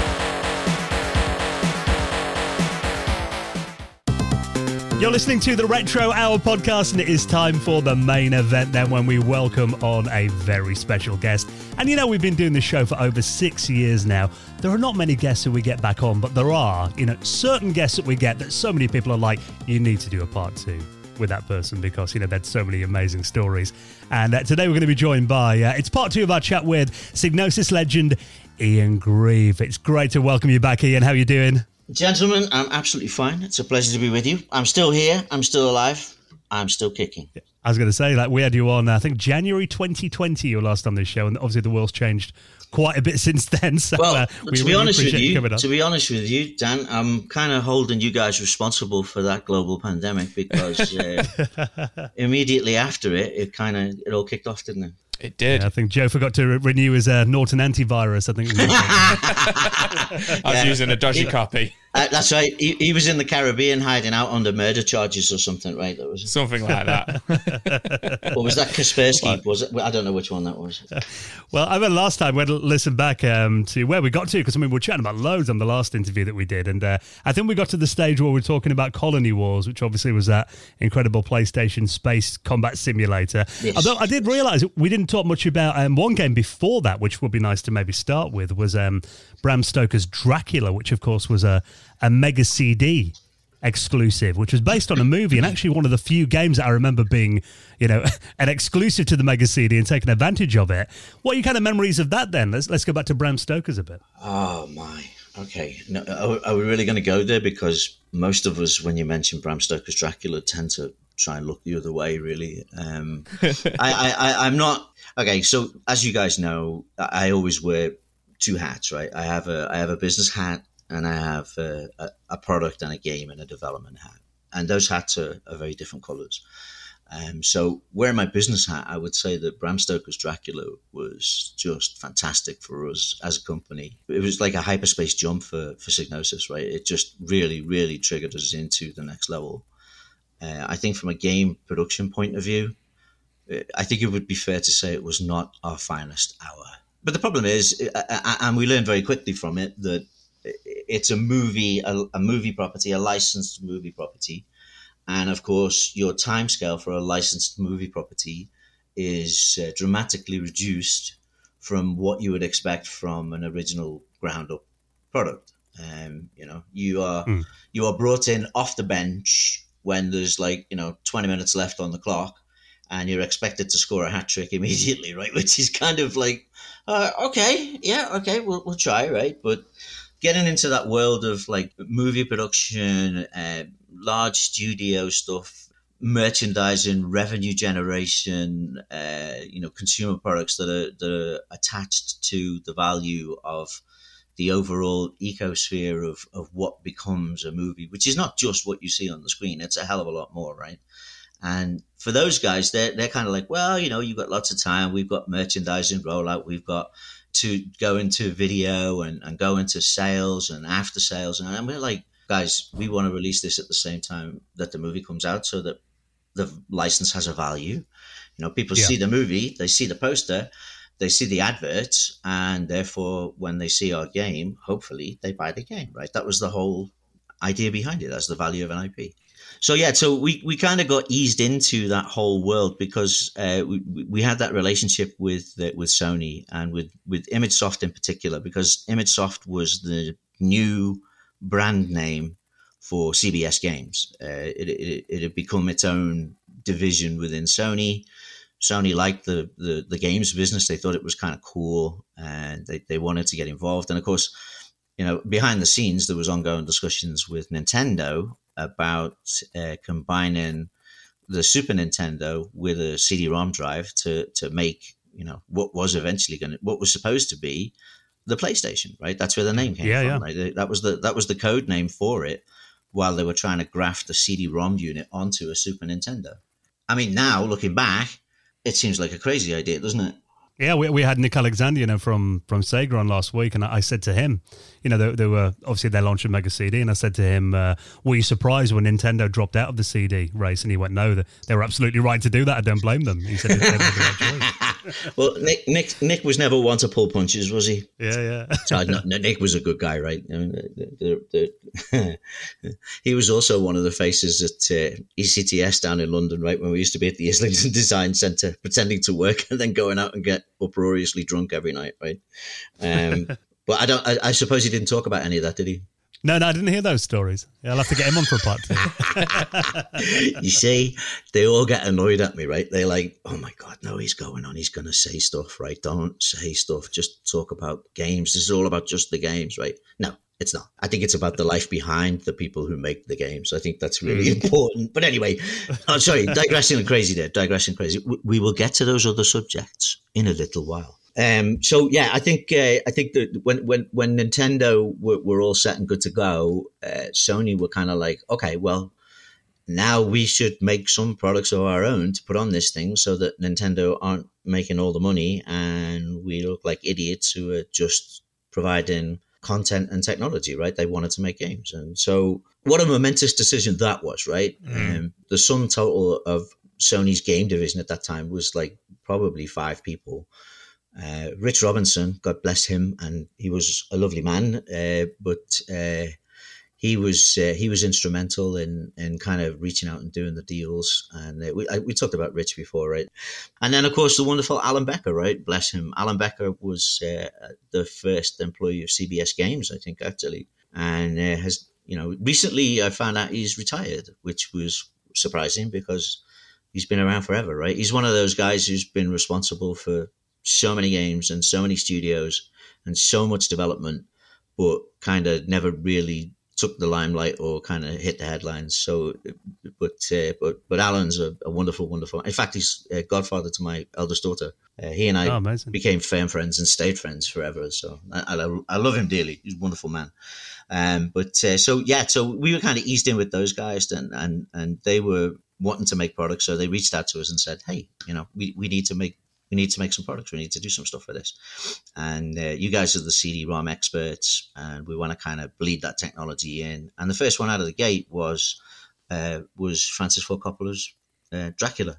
You're listening to the Retro Hour podcast, and it is time for the main event then when we welcome on a very special guest. And you know, we've been doing this show for over six years now. There are not many guests that we get back on, but there are, you know, certain guests that we get that so many people are like, you need to do a part two with that person because you know there's so many amazing stories. And uh, today we're going to be joined by uh, it's part two of our chat with Psygnosis legend Ian Grieve. It's great to welcome you back, Ian. How are you doing? Gentlemen, I'm absolutely fine. It's a pleasure to be with you. I'm still here. I'm still alive. I'm still kicking. I was going to say, like, we had you on, I think, January 2020, your last on this show, and obviously the world's changed quite a bit (laughs) since then. So, well, uh, we to be really honest with you, you to be honest with you, Dan, I'm kind of holding you guys responsible for that global pandemic because uh, (laughs) immediately after it, it kind of it all kicked off, didn't it? It did. Yeah, I think Joe forgot to re- renew his uh, Norton antivirus. I think. (laughs) I was yeah. using a dodgy copy. Uh, that's right. He, he, was in the Caribbean hiding out under murder charges or something, right? That was something like that. (laughs) or was that Kaspersky? Was it? I don't know which one that was. Well, I remember last time we had to back um, to where we got to because I mean we were chatting about loads on the last interview that we did, and uh, I think we got to the stage where we are talking about Colony Wars, which obviously was that incredible PlayStation space combat simulator. Yes. Although I did realise we didn't talk much about um, one game before that, which would be nice to maybe start with, was um, Bram Stoker's Dracula, which of course was a a Mega CD exclusive, which was based on a movie and actually one of the few games that I remember being, you know, (laughs) an exclusive to the Mega CD and taking advantage of it. What are your kind of memories of that then? Let's let's go back to Bram Stoker's a bit. Oh my. Okay. No, are, are we really going to go there? Because most of us, when you mention Bram Stoker's Dracula, tend to try and look the other way. Really, um, (laughs) I, I, I'm not. Okay. So as you guys know, I always wear two hats. Right. I have a I have a business hat and I have a, a, product and a game and a development hat. And those hats are, are very different colors. Um, so wearing my business hat, I would say that Bram Stoker's Dracula was just fantastic for us as a company. It was like a hyperspace jump for, for Psygnosis, right? It just really, really triggered us into the next level. Uh, I think from a game production point of view, I think it would be fair to say it was not our finest hour. But the problem is, uh, uh, and we learned very quickly from it, that it's a movie, a, a, movie property, a licensed movie property, and of course, your timescale for a licensed movie property is uh, dramatically reduced from what you would expect from an original ground up product. Um, you know, you are mm. you are brought in off the bench when there's like you know 20 minutes left on the clock and you're expected to score a hat trick immediately, (laughs) right? Which is kind of like, uh, okay, yeah, okay, we'll, we'll try, right? But getting into that world of like movie production, uh, large studio stuff, merchandising, revenue generation, uh, you know, consumer products that are that are attached to the value of the overall ecosphere of, of what becomes a movie, which is not just what you see on the screen. It's a hell of a lot more, right? And for those guys, they're, they're kind of like, well, you know, you've got lots of time. We've got merchandising rollout. We've got to go into video and, and go into sales and after sales. And we're like, guys, we want to release this at the same time that the movie comes out so that the license has a value. You know, people yeah. see the movie, they see the poster, they see the adverts, and therefore, when they see our game, hopefully they buy the game, right? That was the whole idea behind it as the value of an IP so yeah, so we, we kind of got eased into that whole world because uh, we we had that relationship with uh, with Sony and with with ImageSoft in particular because ImageSoft was the new brand name for CBS Games. Uh, it, it, it had become its own division within Sony. Sony liked the, the, the games business. They thought it was kind of cool and they, they wanted to get involved. And of course, you know, behind the scenes, there was ongoing discussions with Nintendo about uh, combining the Super Nintendo with a CD-ROM drive to to make you know what was eventually going to what was supposed to be the PlayStation, right? That's where the name came yeah, from, yeah. right? That was the that was the code name for it while they were trying to graft the CD-ROM unit onto a Super Nintendo. I mean, now looking back, it seems like a crazy idea, doesn't it? Yeah, we, we had Nick Alexander, you know, from from Sega on last week, and I, I said to him, you know, they, they, were obviously they launched a Mega CD, and I said to him, uh, "Were you surprised when Nintendo dropped out of the CD race?" And he went, "No, they, they were absolutely right to do that. I don't blame them." He said, "They the right choice." (laughs) well, Nick, Nick, Nick was never one to pull punches, was he? Yeah, yeah. (laughs) So, no, Nick was a good guy, right? I mean, the, the, the, (laughs) he was also one of the faces at uh, ECTS down in London, right? When we used to be at the Islington Design Centre, pretending to work and then going out and get uproariously drunk every night, right? Um, but I don't. I, I suppose he didn't talk about any of that, did he? No, no, I didn't hear those stories. I'll have to get him on for a part two. (laughs) you see, they all get annoyed at me, right? They're like, oh my God, no, he's going on. He's going to say stuff, right? Don't say stuff. Just talk about games. This is all about just the games, right? No, it's not. I think it's about the life behind the people who make the games. I think that's really mm. important. But anyway, oh, sorry, (laughs) digressing and crazy there, digressing crazy. We will get to those other subjects in a little while. Um, so yeah, I think uh, I think that when when when Nintendo were, were all set and good to go, uh, Sony were kind of like, okay, well, now we should make some products of our own to put on this thing, so that Nintendo aren't making all the money and we look like idiots who are just providing content and technology. Right? They wanted to make games, and so what a momentous decision that was. Right? Mm. Um, the sum total of Sony's game division at that time was like probably five people uh, Rich Robinson, God bless him, and he was a lovely man, uh, but uh, he was uh, he was instrumental in in kind of reaching out and doing the deals. And uh, we I, we talked about Rich before, right? And then of course the wonderful Alan Becker, right? Bless him. Alan Becker was uh, the first employee of CBS Games, I think, actually, and has you know recently I found out he's retired, which was surprising because he's been around forever, right? He's one of those guys who's been responsible for so many games and so many studios and so much development, but kind of never really took the limelight or kind of hit the headlines. So, but uh, but but Alan's a, a, wonderful, wonderful. In fact, he's a godfather to my eldest daughter. Uh, he and I oh, became firm friends and stayed friends forever. So I, I, I love him dearly. He's a wonderful man. Um, but uh, so yeah, so we were kind of eased in with those guys, and and and they were wanting to make products, so they reached out to us and said, "Hey, you know, we, we need to make we need to make some products. We need to do some stuff for this. And uh, you guys are the CD-ROM experts, and we want to kind of bleed that technology in. And the first one out of the gate was uh, was Francis Ford Coppola's uh, Dracula.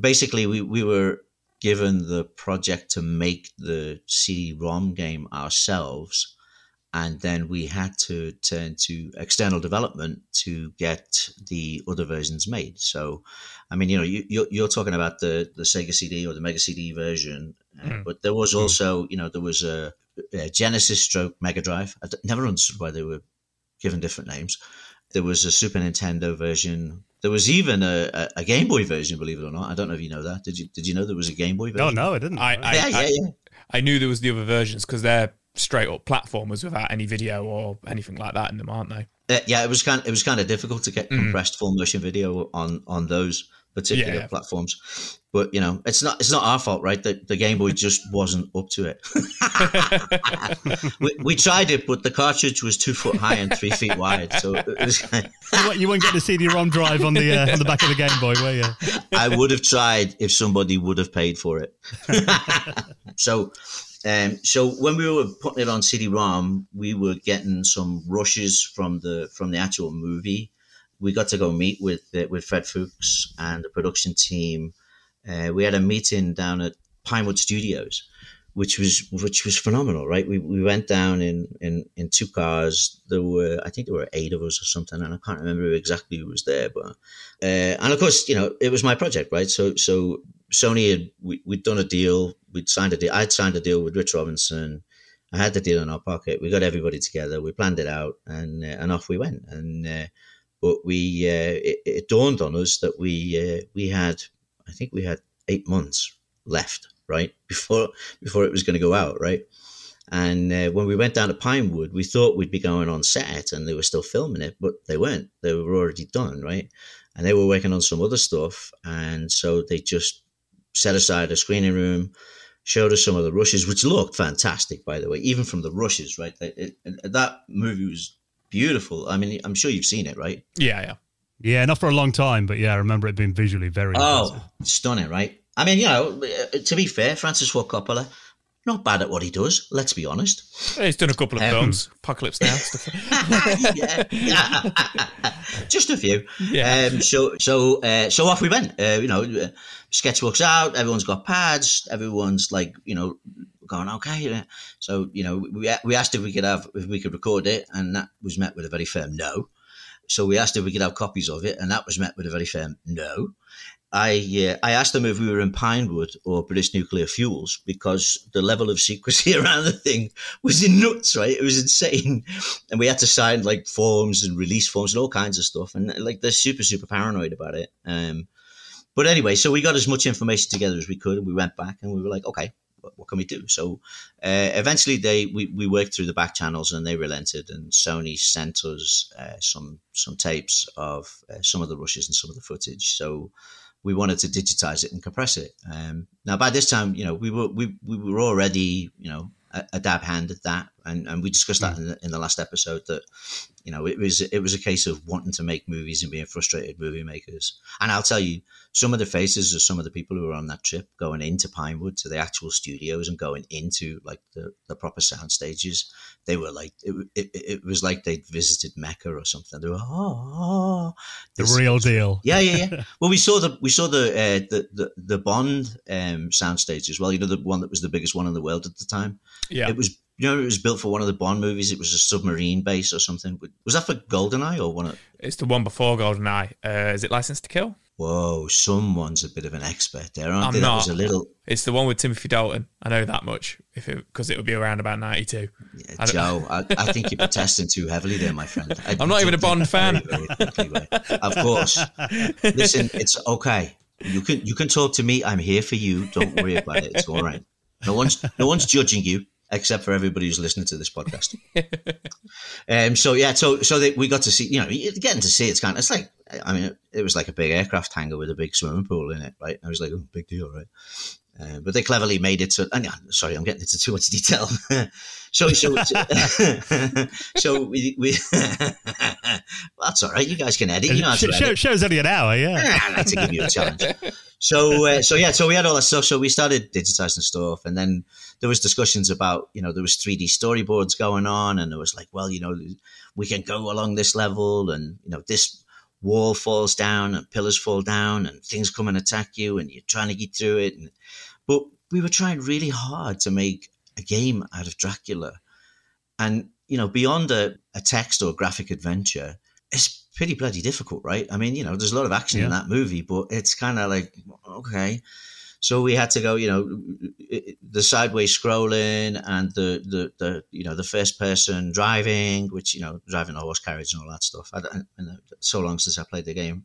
Basically, we, we were given the project to make the CD-ROM game ourselves and then we had to turn to external development to get the other versions made. So, I mean, you know, you, you're, talking about the, the Sega CD or the Mega CD version, mm. but there was hmm. also, you know, there was a, a Genesis stroke Mega Drive. I never understood why they were given different names. There was a Super Nintendo version. There was even a, a, Game Boy version, believe it or not. I don't know if you know that. Did you Did you know there was a Game Boy version? No, no, I didn't. I, I, yeah, yeah, yeah. I knew there was the other versions because they're straight up platformers without any video or anything like that in them, aren't they? Uh, yeah, it was kind. Of, it was kind of difficult to get mm. compressed full motion video on on those particular yeah, yeah. platforms. But you know, it's not it's not our fault, right? The, the Game Boy just wasn't up to it. (laughs) we, we, tried it, but the cartridge was two foot high and three feet wide. So it was, (laughs) you won't get the CD-ROM drive on the uh, on the back of the Game Boy, were you? I would have tried if somebody would have paid for it. (laughs) so um, so when we were putting it on CD-ROM, we were getting some rushes from the from the actual movie. We got to go meet with uh, with Fred Fuchs and the production team. Uh, we had a meeting down at Pinewood Studios, which was which was phenomenal, right? We, we went down in, in, in two cars. There were I think there were eight of us or something, and I can't remember exactly who was there. But uh, and of course, you know, it was my project, right? So so Sony had we, we'd done a deal we'd signed a deal. I'd signed a deal with Rich Robinson. I had the deal in our pocket. We got everybody together. We planned it out, and uh, and off we went. And uh, but we uh, it, it, dawned on us that we uh, we had I think we had eight months left, right (laughs) before before it was going to go out, right. And uh, when we went down to Pinewood, we thought we'd be going on set, and they were still filming it, but they weren't. They were already done, right. And they were working on some other stuff, and so they just set aside a screening room showed us some of the rushes, which looked fantastic, by the way, even from the rushes, right? It, it, that movie was beautiful. I mean, I'm sure you've seen it, right? Yeah, yeah. Yeah, not for a long time, but yeah, I remember it being visually very Oh, impressive. stunning, right? I mean, you know, to be fair, Francis Ford Coppola, not bad at what he does. Let's be honest. He's done a couple of Um, films, Apocalypse Now (laughs) stuff. yeah. (laughs) just a few. Yeah. Um, so so uh, so off we went. Uh, you know, uh, sketchbooks out. Everyone's got pads. Everyone's like you know going okay. So you know we we asked if we could have if we could record it, and that was met with a very firm no. So we asked if we could have copies of it, and that was met with a very firm no. I uh, I asked them if we were in Pinewood or British Nuclear Fuels because the level of secrecy (laughs) around the thing was in nuts, right? It was insane, and we had to sign like forms and release forms and all kinds of stuff, and like they're super super paranoid about it. Um, but anyway, so we got as much information together as we could, and we went back and we were like, okay, what, what can we do? So uh, eventually, they we, we worked through the back channels, and they relented, and Sony sent us uh, some some tapes of uh, some of the rushes and some of the footage. So we wanted to digitize it and compress it. Um, now, by this time, you know, we were we, we were already, you know, a, a dab hand at that, and, and we discussed that in the, in the last episode that, you know, it was it was a case of wanting to make movies and being frustrated movie makers. And I'll tell you, some of the faces of some of the people who were on that trip going into Pinewood to the actual studios and going into like the, the proper sound stages, they were like it, it, it was like they'd visited Mecca or something. They were oh, The this- real deal. yeah, yeah, yeah. (laughs) Well, we saw the we saw the uh, the, the the Bond um, soundstage as well. You know, the one that was the biggest one in the world at the time. Yeah. It was you know it was built for one of the Bond movies. It was a submarine base or something. Was that for Goldeneye or one? Of, It's the one before GoldenEye. Uh, is it License to Kill? whoa, someone's a bit of an expert there, aren't I'm they? That not. was a little. It's the one with Timothy Dalton. I know that much, if it because it would be around about ninety two. Yeah, I Joe, (laughs) I, I think you're protesting too heavily there, my friend. I- I'm not even a Bond fan. Very, very? Of course. Listen, it's okay. You can you can talk to me. I'm here for you. Don't worry about it. It's all right. No one's no one's judging you except for everybody who's listening to this podcast. (laughs) um. So yeah. So so they, we got to see. You know, getting to see it's kind. Of, it's like I mean, it was like a big aircraft hangar with a big swimming pool in it, right? I was like, oh, big deal, right? Uh, but they cleverly made it so. And, yeah, sorry, I'm getting into too much detail. (laughs) so, so, (laughs) so we. we that's all right. You guys can edit. You know how Sh- show, edit. show's only an hour, yeah. I like to give you a challenge. So, uh, so yeah, so we had all that stuff. So we started digitizing stuff, and then there was discussions about, you know, there was three D storyboards going on, and it was like, well, you know, we can go along this level, and you know, this wall falls down, and pillars fall down, and things come and attack you, and you're trying to get through it. And, but we were trying really hard to make a game out of Dracula, and you know, beyond a, a text or graphic adventure, it's pretty bloody difficult, right? I mean, you know, there's a lot of action in that movie, but it's kind of like, okay. So we had to go, you know, the sideways scrolling and the, the, the you know, the first person driving, which, you know, driving a horse carriage and all that stuff. I, I know, so long since I played the game.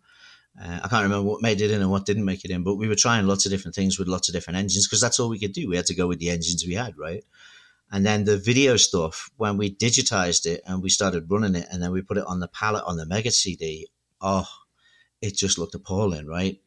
Uh, I can't remember what made it in and what didn't make it in, but we were trying lots of different things with lots of different engines because that's all we could do. We had to go with the engines we had, right? And then the video stuff, when we digitized it and we started running it, and then we put it on the palette on the Mega CD, oh, it just looked appalling, right?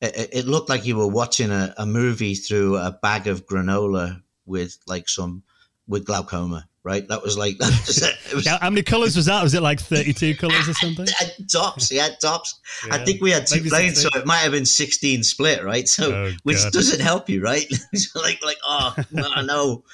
It, it- looked like you were watching a, a movie through a bag of granola with like some with glaucoma, right? That was like (laughs) that was was, Now, how many colours was that? Was it like 32 colours or (laughs) something? tops. Had tops. I think we had two planes, so it might have been sixteen split, right? So, Oh, which doesn't help you, right? It's (laughs) like, like, oh no, no.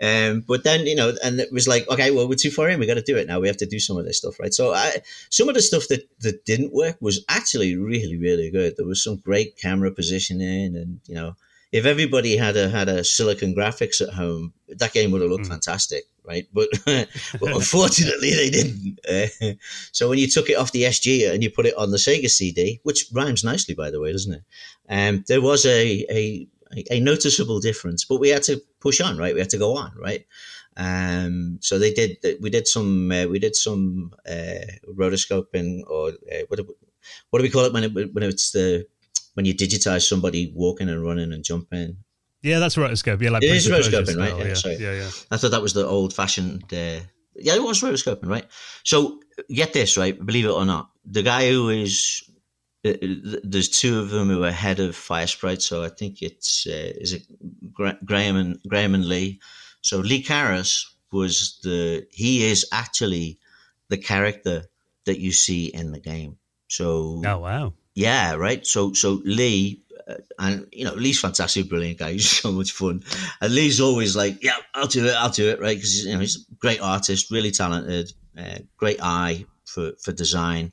Um, but then you know, and it was like, okay, well, we're too far in. We got to do it now. We have to do some of this stuff, right? So, I, some of the stuff that that didn't work was actually really, really good. There was some great camera positioning, and you know, if everybody had a had a Silicon Graphics at home, that game would have looked Mm. fantastic, right? But, (laughs) but (laughs) unfortunately, they didn't. Uh, so when you took it off the SG and you put it on the Sega CD, which rhymes nicely, by the way, doesn't it? Um, there was a, a a noticeable difference, but we had to push on, right? We had to go on, right? Um, so they did. We did some. Uh, we did some uh, rotoscoping, or uh, what? do- What do we call it when it when it's the when you digitize somebody walking and running and jumping? Yeah, that's rotoscope. Yeah, like It is Prince of Persia rotoscoping, right? style, Yeah, sorry. yeah, yeah. I thought that was the old fashioned. Uh, yeah, it was rotoscoping, right? So get this, right? Believe it or not, the guy who is uh, uh, there's two of them who are head of Firesprite. So I think it's uh, is it Gra- Graham and Graham and Lee. So Lee Carus was the he is actually the character that you see in the game. So Oh, wow. yeah, right. So so Lee and you know, Lee's fantastic, brilliant guy. (laughs) He's so much fun. And Lee's always like, "Yeah, I'll do it. I'll do it." Right? Because you know, he's a great artist, really talented, uh, great eye for for design.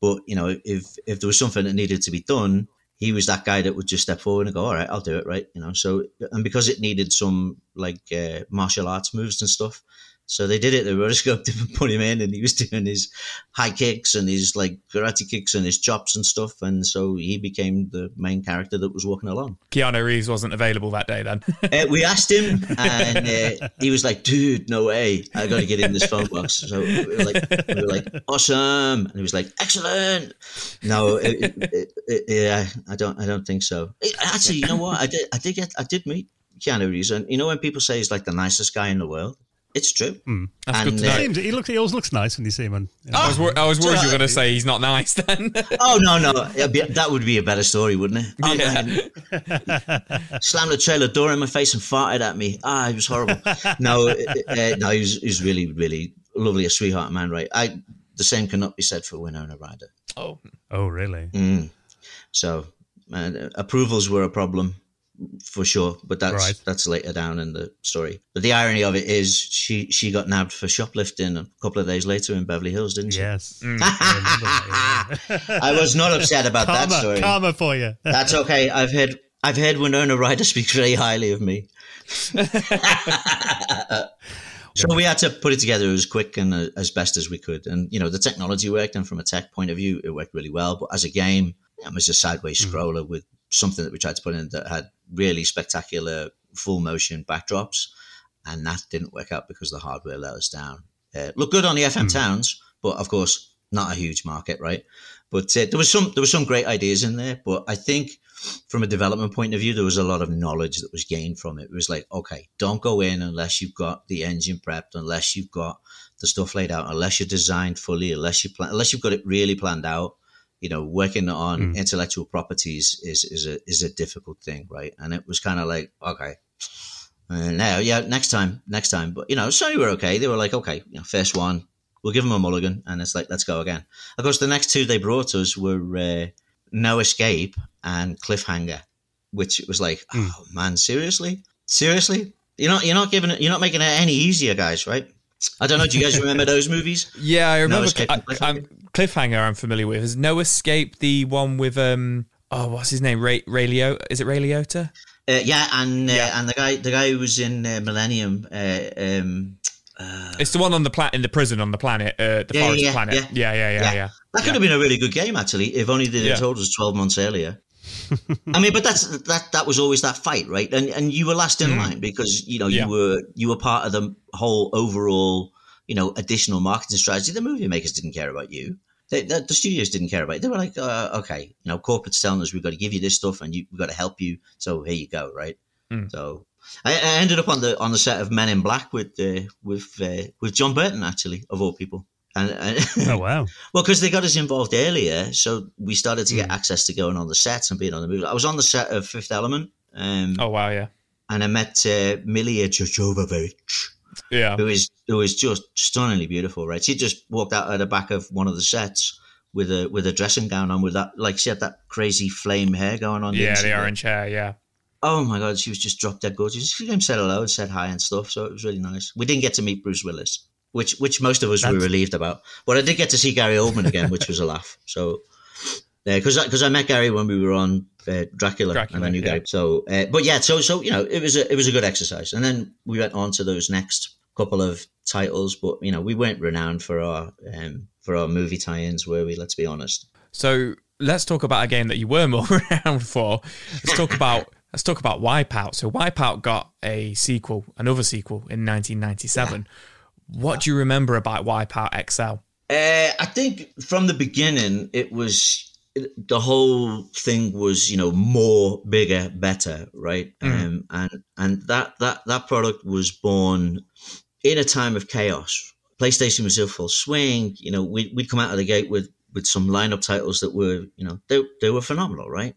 But you know, if if there was something that needed to be done, he was that guy that would just step forward and go, "All right, I'll do it." Right? You know. So and because it needed some like uh, martial arts moves and stuff, so they did it. They rotoscoped him (laughs) and put him in, and he was doing his high kicks and his like karate kicks and his chops and stuff. And so he became the main character that was walking along. Keanu Reeves wasn't available that day then. (laughs) uh, we asked him, (laughs) and uh, he was like, "Dude, no way! I got to get in this phone box." So we were like, we were like, "Awesome!" And he was like, "Excellent." No, it, it, it, yeah, I don't, I don't think so. actually, you know what? I did, I did get, I did meet Keanu Reeves, and you know when people say he's like the nicest guy in the world. It's true. Mm, that's and, good to know. Seems, he looks. He always looks nice when you see him. On, you know. I was. I was worried you were going to say he's not nice. Then. (laughs) oh no, no, be, that would be a better story, wouldn't it? Oh, yeah. Slammed the trailer door in my face and farted at me. Ah, it was horrible. (laughs) no, uh, uh, no, he was, he was really, really lovely, a sweetheart man. Right. I. The same cannot be said for Winona Ryder. Oh. Oh, really? Mm. So, uh, approvals were a problem for sure. But that's right. that's later down in the story. But the irony of it is, she she got nabbed for shoplifting a couple of days later in Beverly Hills, didn't she? Yes. Mm. I, I was not upset about karma, that story. Karma for you. that's okay. I've heard I've heard Winona Ryder speak very highly of me. (laughs) So we had to put it together as quick and uh, as best as we could. And, you know, the technology worked. And from a tech point of view, it worked really well. But as a game, it was a sideways mm. scroller with something that we tried to put in that had really spectacular full motion backdrops, and that didn't work out because the hardware let us down. Uh, looked good on the FM mm. towns, but of course not a huge market, right? But uh, there was some there was some great ideas in there, but I think from a development point of view, there was a lot of knowledge that was gained from it. It was like, okay, don't go in unless you've got the engine prepped, unless you've got the stuff laid out, unless you're designed fully, unless you plan, unless you've got it really planned out you know, working on mm. intellectual properties is is a is a difficult thing, right? And it was kind of like, okay, uh, now, yeah, next time, next time. But you know, Sony were okay. They were like, okay, you know, first one, we'll give them a mulligan, and it's like, let's go again. Of course, the next two they brought us were uh, No Escape and Cliffhanger, which was like, mm. oh man, seriously, seriously, you're not you're not giving it, you're not making it any easier, guys, right? I don't know. Do you guys remember those movies? (laughs) Yeah, I remember. No I, Cliffhanger I'm familiar with. Is No Escape the one with um oh what's his name Ray Ray Liotta? Is it Ray Liotta? Uh, yeah, and uh, yeah. and the guy the guy who was in uh, Millennium. Uh, um, uh, it's the one on the planet in the prison on the planet, uh, the yeah, forest yeah, planet. Yeah. Yeah, yeah, yeah, yeah. That could have been a really good game actually, if only they'd have told us twelve months earlier. (laughs) I mean, but that's that that was always that fight, right? And and you were last in mm. line because you know you were you were part of the whole overall you know additional marketing strategy. The movie makers didn't care about you. They, the, the, studios didn't care about it. They were like, uh, okay, you know, corporate's telling us we've got to give you this stuff and you, we've got to help you. So here you go, right? Mm. So I, I, ended up on the on the set of Men in Black with uh, with uh, with John Burton, actually, of all people. And, and oh (laughs) wow! well, because they got us involved earlier, so we started to get mm. access to going on the sets and being on the movie. I was on the set of Fifth Element. Um, oh wow! Yeah, and I met uh, Milla Jovovich yeah, who is who is just stunningly beautiful, right? She just walked out at the back of one of the sets with a with a dressing gown on, with that like she had that crazy flame hair going on. Yeah, the orange hair. Yeah. Oh my god, she was just drop dead gorgeous. She came said hello and said hi and stuff, so it was really nice. We didn't get to meet Bruce Willis, which which most of us That's... were relieved about, but I did get to see Gary Oldman again, which was a laugh. So because yeah, because I, I, met Gary when we were on uh, Dracula, Dracula, and I knew yeah. Gary. So, uh, but yeah, so so you know, it was a it was a good exercise, and then we went on to those next couple of titles, but you know, we weren't renowned for our um, for our movie tie-ins, were we? Let's be honest. So let's talk about a game that you were more (laughs) renowned for. Let's talk about let's talk about Wipeout. So Wipeout got a sequel, another sequel in 1997. Yeah. What do you remember about Wipeout XL? Uh, I think from the beginning, it was the whole thing was you know more bigger better right mm. um, and and that that that product was born in a time of chaos. PlayStation was in full swing. You know, we, we'd come out of the gate with, with some lineup titles that were, you know, they, they were phenomenal, right?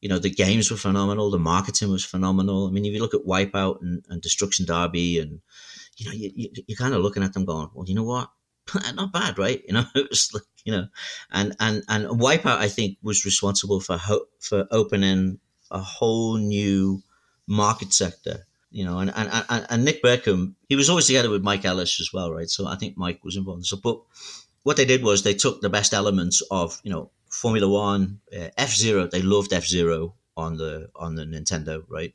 You know, the games were phenomenal. The marketing was phenomenal. I mean, if you look at Wipeout and, and Destruction Derby and, you know, you, you, you're kind of looking at them going, well, you know what? (laughs) Not bad, right? You know, (laughs) it was like, you know, and and and Wipeout I think was responsible for ho- for opening a whole new market sector. You know, and, and, and, and Nick Burcombe, he was always together with Mike Ellis as well, right? So I think Mike was involved. So, but what they did was they took the best elements of, you know, Formula One, uh, F Zero. They loved F Zero on the on the Nintendo, right?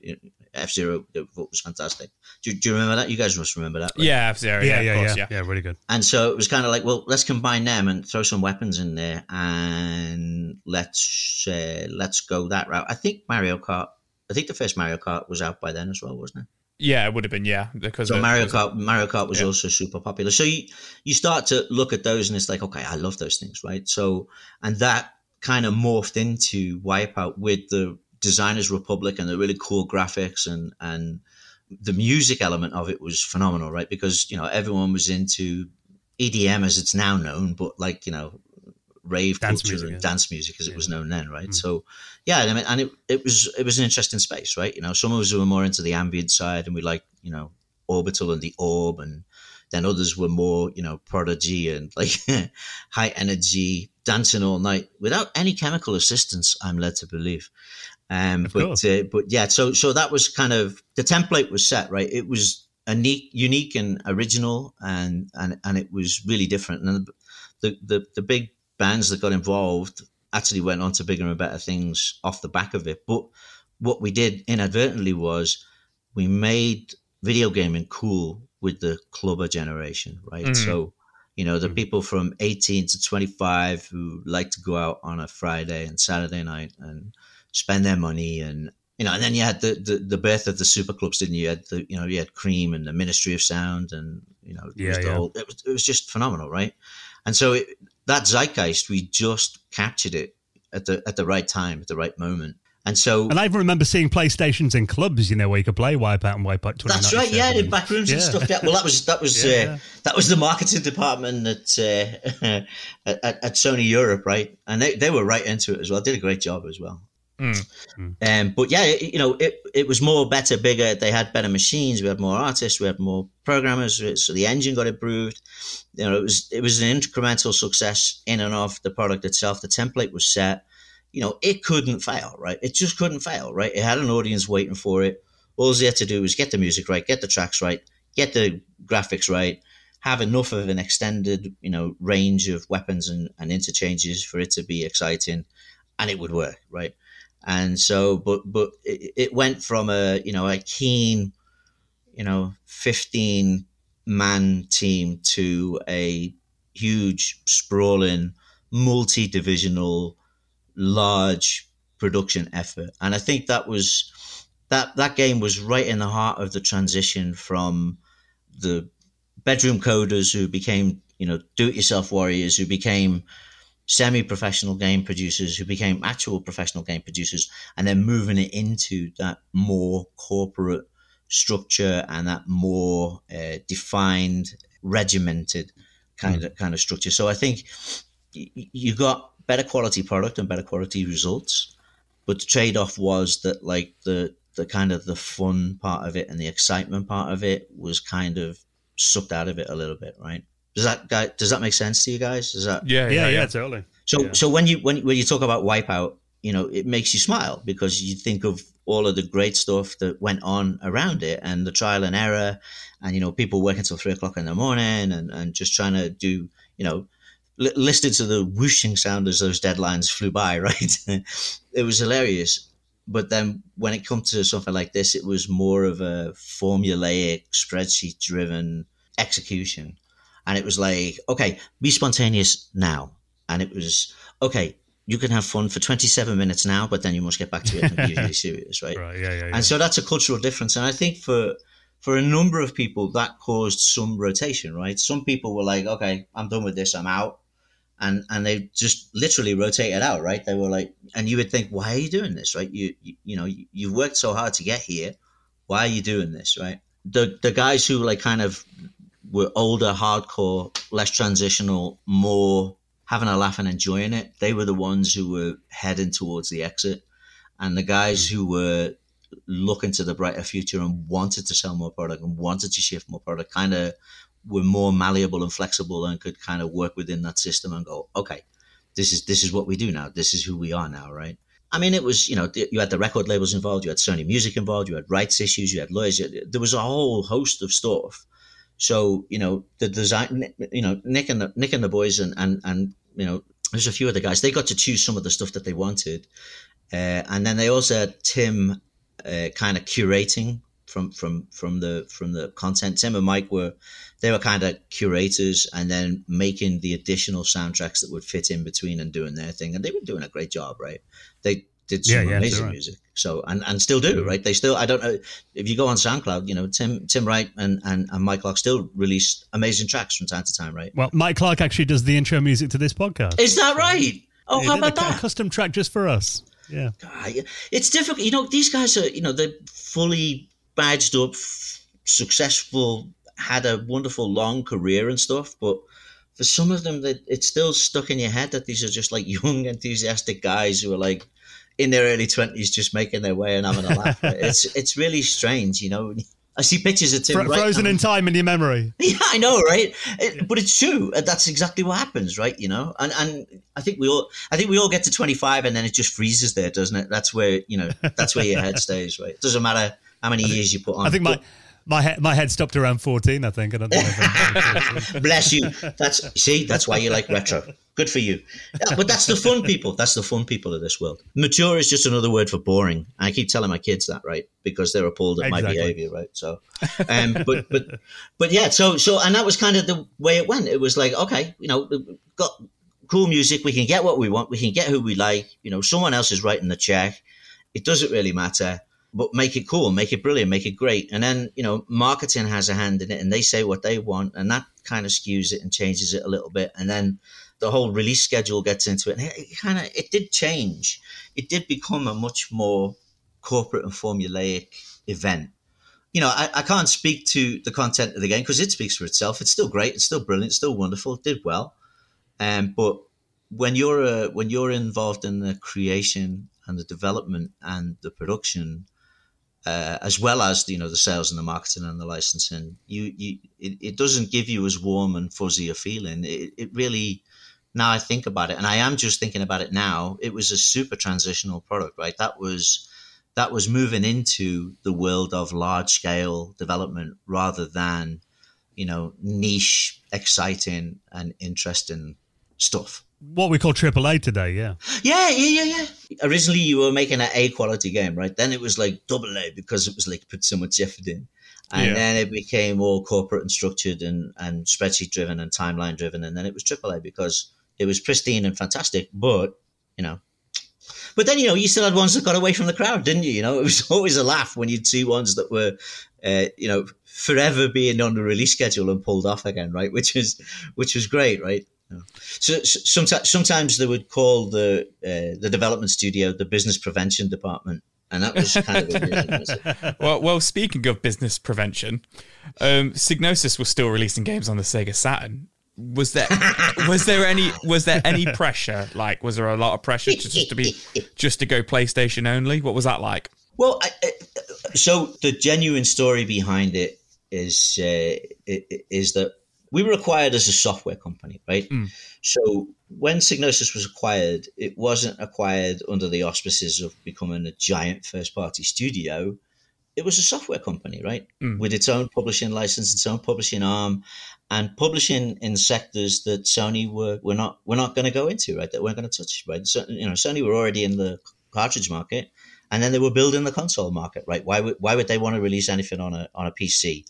F Zero was fantastic. Do, do, you remember that? You guys must remember that, right? Yeah, F Zero. Yeah, yeah, yeah, course, yeah, yeah, really good. And so it was kind of like, well, let's combine them and throw some weapons in there, and let's uh, let's go that route. I think Mario Kart. I think the first Mario Kart was out by then as well, wasn't it? Yeah, it would have been. Yeah, because so Mario Kart, Mario Kart was yeah. also super popular. So you you start to look at those, and it's like, okay, I love those things, right? So and that kind of morphed into Wipeout with the Designers Republic and the really cool graphics and and the music element of it was phenomenal, right? Because you know everyone was into EDM as it's now known, but like you know rave dance culture music, and yeah. dance music as yeah. it was known then, right? Mm. So yeah, I mean, and it, it was it was an interesting space, right? You know, some of us were more into the ambient side, and we like you know orbital and the orb, and then others were more you know prodigy and (laughs) like high energy dancing all night without any chemical assistance. I'm led to believe. Um, but uh, but yeah, so so that was kind of the template was set, right? It was unique, unique and original, and and and it was really different. And the the the big bands that got involved actually went on to bigger and better things off the back of it. But what we did inadvertently was we made video gaming cool with the clubber generation, right? Mm-hmm. So, you know, the mm-hmm. people from 18 to 25 who like to go out on a Friday and Saturday night and spend their money and you know, and then you had the, the, the birth of the super clubs, didn't you? you? had the, you know, you had Cream and the Ministry of Sound, and you know, yeah, yeah. Whole, it, was, it was just phenomenal, right? And so it, that zeitgeist, we just captured it at the at the right time, at the right moment. And so, and I even remember seeing PlayStations in clubs, you know, where you could play Wipeout and Wipeout. That's right, yeah, in back rooms yeah. and stuff. Yeah, well, that was that was (laughs) yeah, uh, that was the marketing department at, uh, (laughs) at, at Sony Europe, right? And they, they were right into it as well. Did a great job as well. Mm. Um, but yeah, it, you know, it, it was more better, bigger. They had better machines. We had more artists. We had more programmers. So the engine got improved. You know, it was it was an incremental success in and of the product itself. The template was set. You know, it couldn't fail, right? It just couldn't fail, right? It had an audience waiting for it. All they had to do was get the music right, get the tracks right, get the graphics right, have enough of an extended, you know, range of weapons and, and interchanges for it to be exciting, and it would work, right? And so, but but it, it went from a you know a keen, you know, fifteen man team to a huge sprawling multi-divisional large production effort. And i think that was that that game was right in the heart of the transition from the bedroom coders who became you know do-it-yourself warriors who became semi-professional game producers who became actual professional game producers and then moving it into that more corporate structure and that more uh, defined regimented kind mm. of kind of structure so i think you got better quality product and better quality results but the trade-off was that like the the kind of the fun part of it and the excitement part of it was kind of sucked out of it a little bit right does that guy? does that make sense to you guys? Does that? Yeah, yeah, yeah, yeah totally. So, yeah. so when you when when you talk about Wipeout, you know, it makes you smile because you think of all of the great stuff that went on around it and the trial and error, and you know, people working until three o'clock in the morning and and just trying to do, you know, li- listening to the whooshing sound as those deadlines flew by. (laughs) Right, it was hilarious. But then when it comes to something like this, it was more of a formulaic, spreadsheet driven execution and it was like, okay, be spontaneous now. And it was, okay, you can have fun for 27 minutes now, but then you must get back to it and be really serious, right? Right, yeah, yeah, yeah. And so that's a cultural difference. And I think for, for a number of people, that caused some rotation, right? Some people were like, okay, I'm done with this, I'm out. And, and they just literally rotated out, right? They were like, and you would think, why are you doing this, right? You, you, you know, you, you've worked so hard to get here. Why are you doing this, right? The, the guys who like kind of were older, hardcore, less transitional, more having a laugh and enjoying it. They were the ones who were heading towards the exit. And the guys who were looking to the brighter future and wanted to sell more product and wanted to shift more product kind of were more malleable and flexible and could kind of work within that system and go, okay, this is this is what we do now. This is who we are now, right? I mean, it was you know you had the record labels involved, you had Sony Music involved, you had rights issues, you had lawyers. There was a whole host of stuff. So you know the design, you know Nick and the Nick and the boys and and and you know there's a few other guys. They got to choose some of the stuff that they wanted, uh, and then they also had Tim uh, kind of curating from from from the from the content. Tim and Mike were they were kind of curators and then making the additional soundtracks that would fit in between and doing their thing. And they were doing a great job, right? They did some yeah, yeah, amazing right. music. So and, and still do, right? They still I don't know if you go on SoundCloud, you know, Tim Tim Wright and, and, and Mike Clark still release amazing tracks from time to time, right? Well, Mike Clark actually does the intro music to this podcast. Is that right? Oh, yeah, how about that? Custom track just for us. Yeah. It's difficult. You know, these guys are, you know, they're fully badged up, successful, had a wonderful long career and stuff, but for some of them, that it's still stuck in your head that these are just like (laughs) young, enthusiastic guys who are like in their early twenties, just making their way and having a laugh. (laughs) it's it's really strange, you know. I see pictures of Tim Fro- right frozen now. in time in your memory. (laughs) Yeah, I know, right? It, but it's true. Uh, that's exactly what happens, right? You know, and and I think we all, I think we all get to twenty five, and then it just freezes there, doesn't it? That's where you know, that's where your head (laughs) stays, right? It doesn't matter how many years you put on. I think my. But, my head, my head stopped around fourteen. I think. I (laughs) Bless you. That's see. That's why you like retro. Good for you. Yeah, but that's the fun people. That's the fun people of this world. Mature is just another word for boring. I keep telling my kids that, right? Because they're appalled at exactly. my behavior, right? So, um, but but but yeah. So so and that was kind of the way it went. It was like okay, you know, got cool music. We can get what we want. We can get who we like. You know, someone else is writing the check. It doesn't really matter but make it cool, make it brilliant, make it great. And then, you know, marketing has a hand in it and they say what they want and that kind of skews it and changes it a little bit. And then the whole release schedule gets into it. And it, kind of, it did change. It did become a much more corporate and formulaic event. You know, I, I can't speak to the content of the game because it speaks for itself. It's still great. It's still brilliant. It's still wonderful. It did well. Um, but when you're, uh, when you're involved in the creation and the development and the production, uh, as well as you know the sales and the marketing and the licensing, you you it, it doesn't give you as warm and fuzzy a feeling. It, it really now I think about it, and I am just thinking about it now. It was a super transitional product, right? That was that was moving into the world of large scale development rather than you know niche, exciting, and interesting stuff what we call AAA today, yeah. Yeah, yeah, yeah, yeah. Originally, you were making an A quality game, right? Then it was like double A because it was like put so much effort in. And yeah. then it became all corporate and structured and, and spreadsheet driven and timeline driven. And then it was AAA because it was pristine and fantastic. But, you know, but then, you know, you still had ones that got away from the crowd, didn't you? You know, it was (laughs) always a laugh when you'd see ones that were, uh, you know, forever being on the release schedule and pulled off again, right? Which was, which was great, right? So, so sometimes, sometimes they would call the uh, the development studio the business prevention department, and that was kind of (laughs) well, well, speaking of business prevention, um, Psygnosis was still releasing games on the Sega Saturn. Was there (laughs) was there any was there any pressure? Like, was there a lot of pressure to, just to be just to go PlayStation only? What was that like? Well, I, I, so the genuine story behind it is uh, is that we were acquired as a software company, right? Mm. So when Psygnosis was acquired, it wasn't acquired under the auspices of becoming a giant first party studio. It was a software company, right? Mm. With its own publishing license, its own publishing arm, and publishing in sectors that Sony were, were not were not going to go into, right? That weren't going to touch, right? So, you know, Sony were already in the cartridge market, and then they were building the console market, right? Why would why would they want to release anything on a on a PC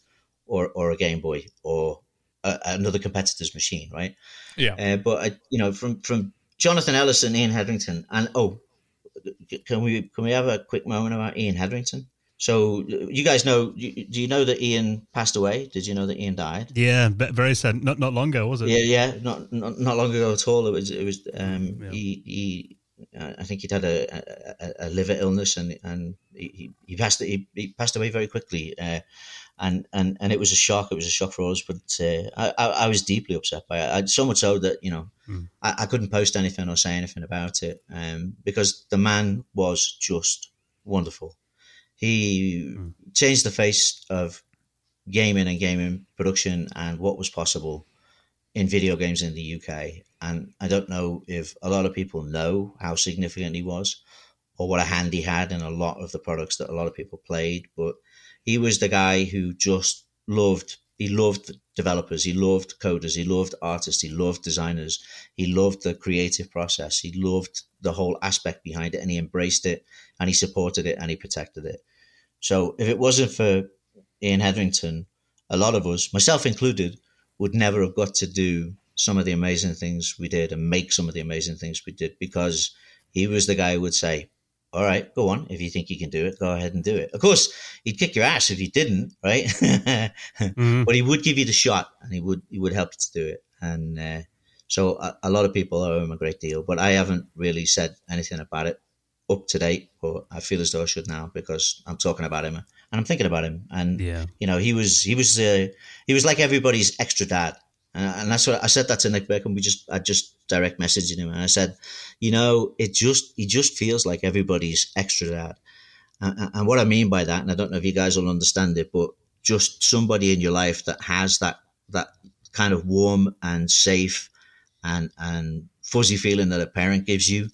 or or a Game Boy or a, another competitor's machine, right? Yeah. Uh, but I, you know, from from Jonathan Ellis and Ian Hetherington, and oh, can we can we have a quick moment about Ian Hetherington? So you guys know? Do you know that Ian passed away? Did you know that Ian died? Yeah, very sad. Not not long ago, was it? Yeah, yeah, not not, not long ago at all. It was it was. Um, yeah. He he. I think he'd had a, a, a liver illness and and he, he passed he, he passed away very quickly. Uh, and and and it was a shock. It was a shock for us, but uh, I, I was deeply upset by it. I, so much so that you know mm. I, I, couldn't post anything or say anything about it um, because the man was just wonderful. He mm. changed the face of gaming and gaming production and what was possible in video games in the UK. And I don't know if a lot of people know how significant he was or what a hand he had in a lot of the products that a lot of people played. But he was the guy who just loved he loved developers, he loved coders, he loved artists, he loved designers, he loved the creative process, he loved the whole aspect behind it, and he embraced it, and he supported it, and he protected it. So if it wasn't for Ian Hetherington, a lot of us, myself included, would never have got to do some of the amazing things we did and make some of the amazing things we did because he was the guy who would say, all right, go on. If you think you can do it, go ahead and do it. Of course, he'd kick your ass if you didn't, right? (laughs) mm-hmm. But he would give you the shot, and he would he would help you to do it. And uh, so a, a, lot of people owe him a great deal, but I haven't really said anything about it up to date. But I feel as though I should now because I'm talking about him and I'm thinking about him. And yeah. you know, he was he was uh, he was like everybody's extra dad. And, that's what I said that to Nick Burcombe. We just, I just direct messaged him and I said, you know, it just, he just feels like everybody's extra dad. And, and what I mean by that, and I don't know if you guys will understand it, but just somebody in your life that has that, that kind of warm and safe and, and fuzzy feeling that a parent gives you.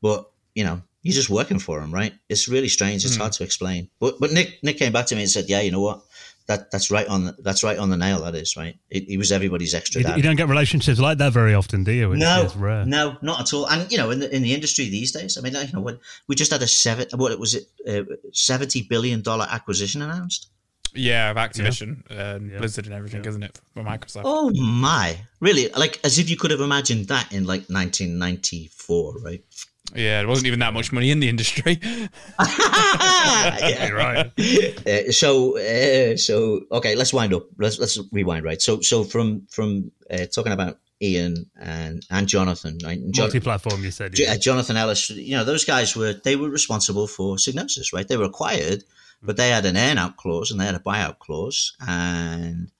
But, you know, you're just working for them, right? It's really strange. It's mm. hard to explain. But, but Nick, Nick came back to me and said, yeah, you know what? That that's right on the, that's right on the nail. That is right. It, he was everybody's extra. You, you, don't get relationships like that very often, do you? It's, no, it's no, not at all. And you know, in the in the industry these days, I mean, you know, what we just had a seven, what was it, uh, seventy billion dollar acquisition announced. Yeah, of Activision, yeah. and yeah. Blizzard, and everything, yeah. isn't it, for Microsoft? Oh my, really? Like as if you could have imagined that in like 1994, right? Yeah, it wasn't even that much money in the industry. (laughs) yeah, right. Uh, so, uh, so okay, let's wind up. Let's let's rewind. Right. So, so from from uh, talking about Ian and and Jonathan, right? John, Multi-platform, you said. Yeah. Jonathan Ellis. You know, those guys were they were responsible for Psygnosis, right? They were acquired, but they had an earn-out clause and they had a buyout clause, and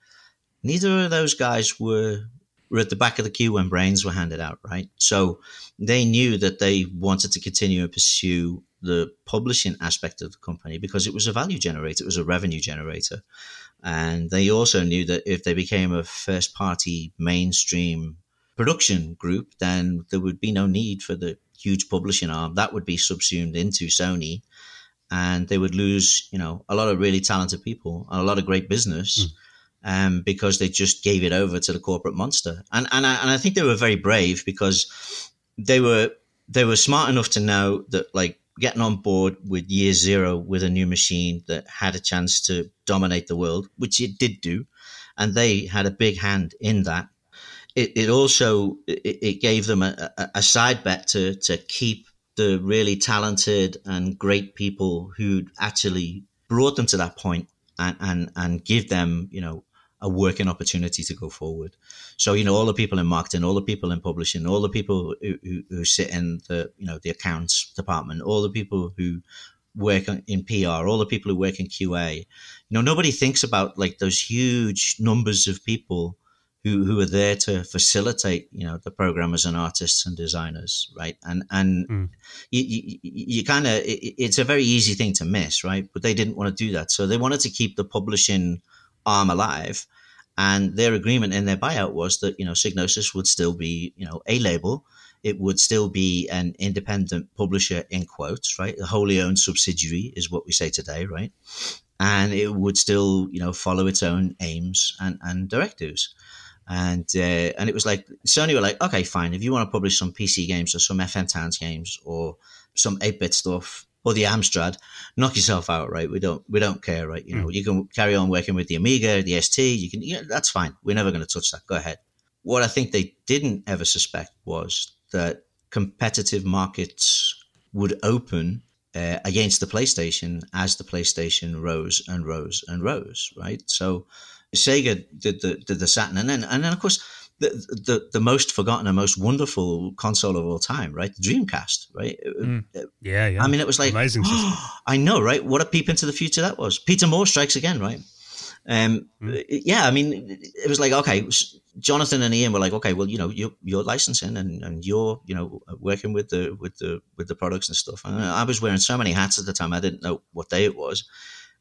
neither of those guys were were at the back of the queue when brains were handed out, right? So they knew that they wanted to continue and pursue the publishing aspect of the company because it was a value generator, it was a revenue generator. And they also knew that if they became a first party mainstream production group, then there would be no need for the huge publishing arm. That would be subsumed into Sony and they would lose, you know, a lot of really talented people and a lot of great business. Mm um, because they just gave it over to the corporate monster. And and I, and I think they were very brave because they were they were smart enough to know that like getting on board with year zero with a new machine that had a chance to dominate the world, which it did do, and they had a big hand in that. It, it also it, gave them a, a side bet to to keep the really talented and great people who actually brought them to that point and, and, and give them, you know, a working opportunity to go forward. So you know, all the people in marketing, all the people in publishing, all the people who, who, who sit in the you know the accounts department, all the people who work in PR, all the people who work in QA. You know, nobody thinks about like those huge numbers of people who, who are there to facilitate, you know, the programmers and artists and designers, right? And and mm. you, you, you kind of it, it's a very easy thing to miss, right? But they didn't want to do that, so they wanted to keep the publishing arm alive. And their agreement in their buyout was that, you know, Psygnosis would still be, you know, a label. It would still be an independent publisher in quotes, right? A wholly owned subsidiary is what we say today, right? And it would still, you know, follow its own aims and, and directives. And uh, and it was like Sony were like, okay, fine. If you want to publish some PC games or some FM Towns games or some 8 bit stuff, or the Amstrad, knock yourself out, right? We don't we don't care, right? You know, mm. you can carry on working with the Amiga, the ST. You can, yeah, that's fine. We're never going to touch that. Go ahead. What I think they didn't ever suspect was that competitive markets would open uh, against the PlayStation as the PlayStation rose and rose and rose, right? So Sega did the did the Saturn, and then and then of course the, the the most forgotten and most wonderful console of all time, right? The Dreamcast, right? Mm. Yeah, yeah. I mean, it was like amazing. (gasps) Oh, I know, right? What a peep into the future that was. Peter Moore strikes again, right? Um, mm. yeah, I mean, it was like okay, Jonathan and Ian were like, okay, well, you know, you're, you're licensing and, and you're, you know, working with the with the with the products and stuff. And I was wearing so many hats at the time, I didn't know what day it was,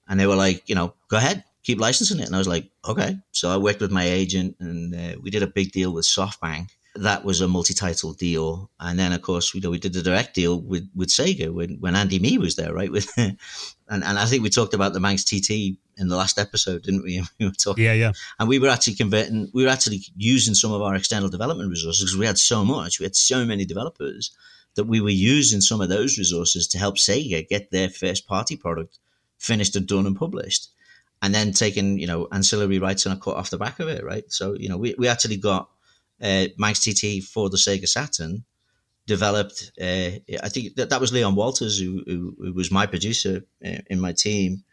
and they were like, you know, go ahead, keep licensing it. And I was like, okay. So I worked with my agent and uh, we did a big deal with SoftBank. That was a multi-title deal, and then of course we you know, we did the direct deal with, with Sega when, when Andy Mee was there, right? (laughs) With and, and I think we talked about the Manx TT in the last episode, didn't we? (laughs) we were talking, yeah, yeah. And we were actually converting, we were actually using some of our external development resources because we had so much, we had so many developers that we were using some of those resources to help Sega get their first party product finished and done and published and then taking you know ancillary rights and a cut off the back of it, right? So you know we, we actually got uh, Manx TT for the Sega Saturn developed. Uh, I think that that was Leon Walters who, who, who was my producer uh, in my team,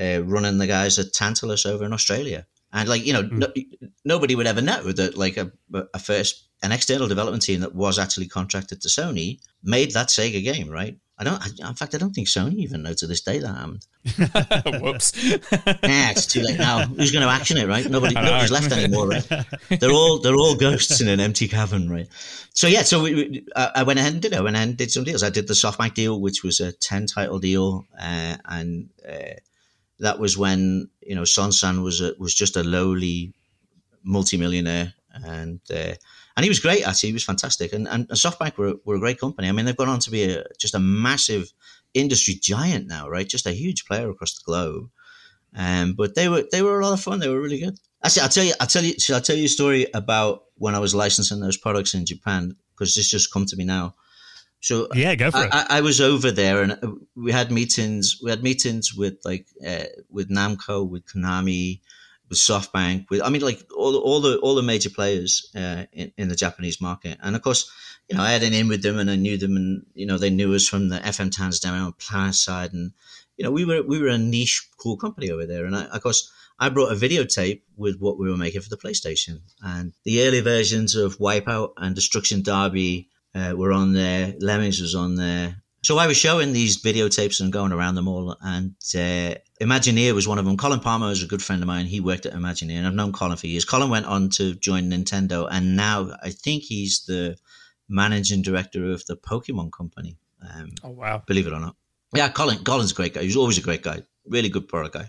uh, running the guys at Tantalus over in Australia. And like you know, mm. no, nobody would ever know that like a, a first an external development team that was actually contracted to Sony made that Sega game, right? I don't. I, in fact, I don't think Sony even know to this day that happened. (laughs) Whoops. (laughs) yeah, it's too late now. Who's going to action it, right? Nobody, nobody's left anymore, right? They're all they're all ghosts in an empty cavern, right? So yeah, so we, we, I went ahead and did. I went ahead and did some deals. I did the SoftBank deal, which was a ten title deal, uh, and uh, that was when you know Son was a, was just a lowly multimillionaire, and uh, and he was great. Actually, he was fantastic. And and SoftBank were, were a great company. I mean, they've gone on to be a, just a massive industry giant now, right? Just a huge player across the globe. Um, but they were they were a lot of fun. They were really good. Actually, I'll tell you. I'll tell you. Should I tell you a story about when I was licensing those products in Japan? Because this just come to me now. So yeah, go for I, it. I, I, was over there, and we had meetings. We had meetings with like uh, with Namco, with Konami, with SoftBank, with I mean, like all the all the all the major players uh, in, in the Japanese market, and of course, you know, I had an in with them, and I knew them, and you know, they knew us from the FM Towns demo and Planet side, and you know, we were we were a niche cool company over there, and I, of course, I brought a videotape with what we were making for the PlayStation, and the early versions of Wipeout and Destruction Derby uh, were on there, Lemmings was on there, so I was showing these videotapes and going around them all, and uh, Imagineer was one of them. Colin Palmer is a good friend of mine. He worked at Imagineer, and I've known Colin for years. Colin went on to join Nintendo, and now I think he's the managing director of the Pokemon company. Um, oh wow! Believe it or not, yeah. Colin, Colin's a great guy. He's always a great guy. Really good product guy.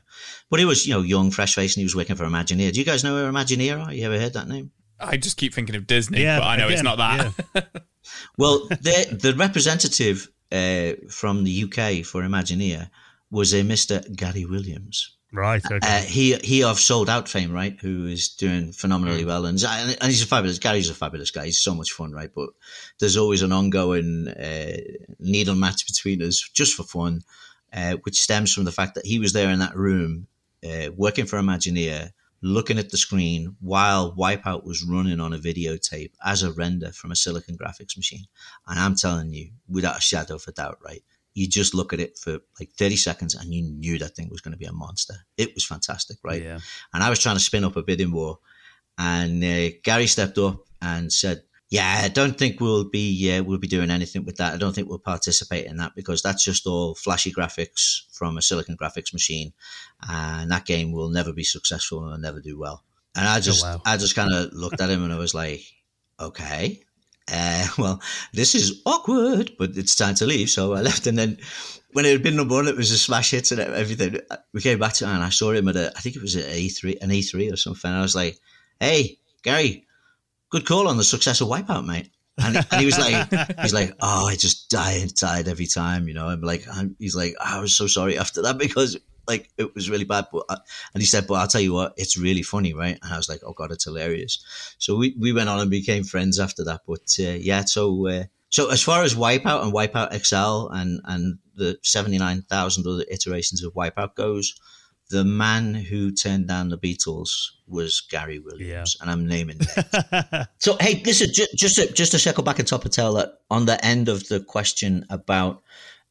But he was, you know, young, fresh face, and he was working for Imagineer. Do you guys know who Imagineer are? You ever heard that name? I just keep thinking of Disney, yeah, but I know again, it's not that. Yeah. (laughs) well, the representative uh, from the UK for Imagineer was a Mr. Gary Williams. Right. Okay. Uh, he he of sold out fame, right? Who is doing phenomenally mm. well, and and he's a fabulous. Gary's a fabulous guy. He's so much fun, right? But there's always an ongoing uh, needle match between us, just for fun, uh, which stems from the fact that he was there in that room, uh, working for Imagineer, looking at the screen while Wipeout was running on a videotape as a render from a Silicon graphics machine. And I'm telling you, without a shadow of a doubt, right? You just look at it for like 30 seconds and you knew that thing was going to be a monster. It was fantastic, right? Yeah. And I was trying to spin up a bidding war. And uh, Gary stepped up and said, yeah, I don't think we'll be uh, we'll be doing anything with that. I don't think we'll participate in that because that's just all flashy graphics from a Silicon graphics machine, and that game will never be successful and will never do well. And I oh, just oh, wow. I just kind of looked at him and I was like, okay, uh, (laughs) well, this is awkward, but it's time to leave. So I left, and then when it had been number one, it was a smash hit and everything. We came back to it, and I saw him at a I think it was E three an E three or something. I was like, hey, Gary good call on the success of Wipeout, mate. And, and he was like, (laughs) he's like, oh, I just die inside every time, you know. I'm like, I'm, he's like, I was so sorry after that (laughs) because like it was really bad. But uh, and he said, but I'll tell you what, it's really funny, right? And I was like, oh god, it's hilarious. So we, we went on and became friends after that. But uh, yeah, so uh, so as far as Wipeout and Wipeout XL and and the seventy nine thousand other iterations of Wipeout goes, the man who turned down the Beatles was Gary Williams, yeah. and I'm naming names. (laughs) so, hey, listen, just just to, just to circle back and top of tell that on the end of the question about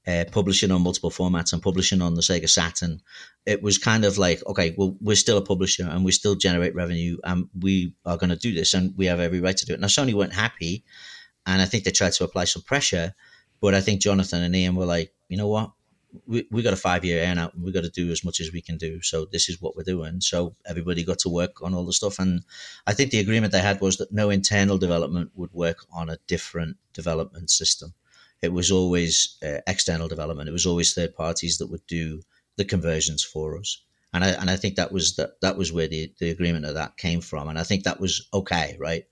uh, publishing on multiple formats and publishing on the Sega Saturn, it was kind of like, okay, well, we're still a publisher and we still generate revenue, and we are going to do this, and we have every right to do it. Now, Sony weren't happy, and I think they tried to apply some pressure, but I think Jonathan and Ian were like, you know what, we, we got a five year earn and we got to do as much as we can do. So this is what we're doing. So everybody got to work on all the stuff. And I think the agreement they had was that no internal development would work on a different development system. It was always uh, external development. It was always third parties that would do the conversions for us. and I and I think that was that that was where the the agreement of that came from, and I think that was okay, right?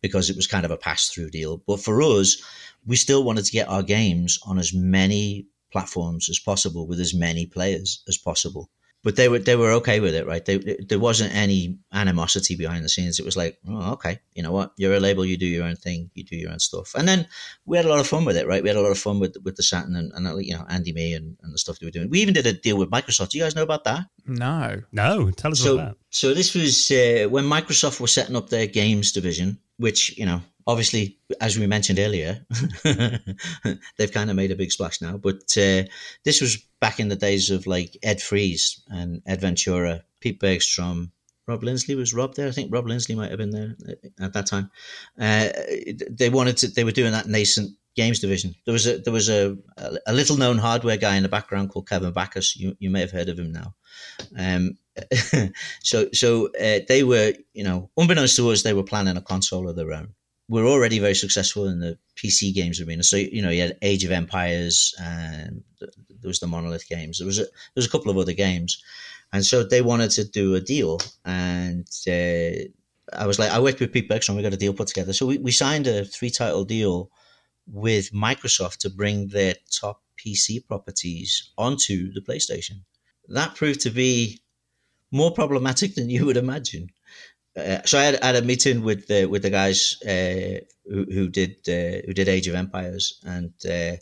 Because it was kind of a pass through deal. But for us, we still wanted to get our games on as many platforms as possible with as many players as possible but they were they were okay with it, right? They, there wasn't any animosity behind the scenes. It was like, oh, okay, you know what? You're a label. You do your own thing. You do your own stuff. And then we had a lot of fun with it, right? We had a lot of fun with with the Saturn and, and you know Andy Mee and, and the stuff they were doing. We even did a deal with Microsoft. Do you guys know about that? No, no. Tell us so, about that. So this was uh, when Microsoft was setting up their games division, which you know obviously, as we mentioned earlier, (laughs) they've kind of made a big splash now. But uh, this was back in the days of like Ed Fries and Ed Ventura, Pete Bergstrom, Rob Lindsley was Rob there. I think Rob Lindsley might have been there at that time. Uh, they wanted to. They were doing that nascent games division. There was a there was a a little known hardware guy in the background called Kevin Bachus. You you may have heard of him now. Um, (laughs) so so uh, they were you know unbeknownst to us they were planning a console of their own we're already very successful in the PC games arena. So you know, you had Age of Empires, and there was the Monolith games. There was a, there was a couple of other games, and so they wanted to do a deal. And uh, I was like, I worked with Pete Bergstrom. We got a deal put together. So we, we signed a three title deal with Microsoft to bring their top PC properties onto the PlayStation. That proved to be more problematic than you would imagine uh, so I had, had, a meeting with the with the guys uh, who, who, did uh, who did Age of Empires and uh,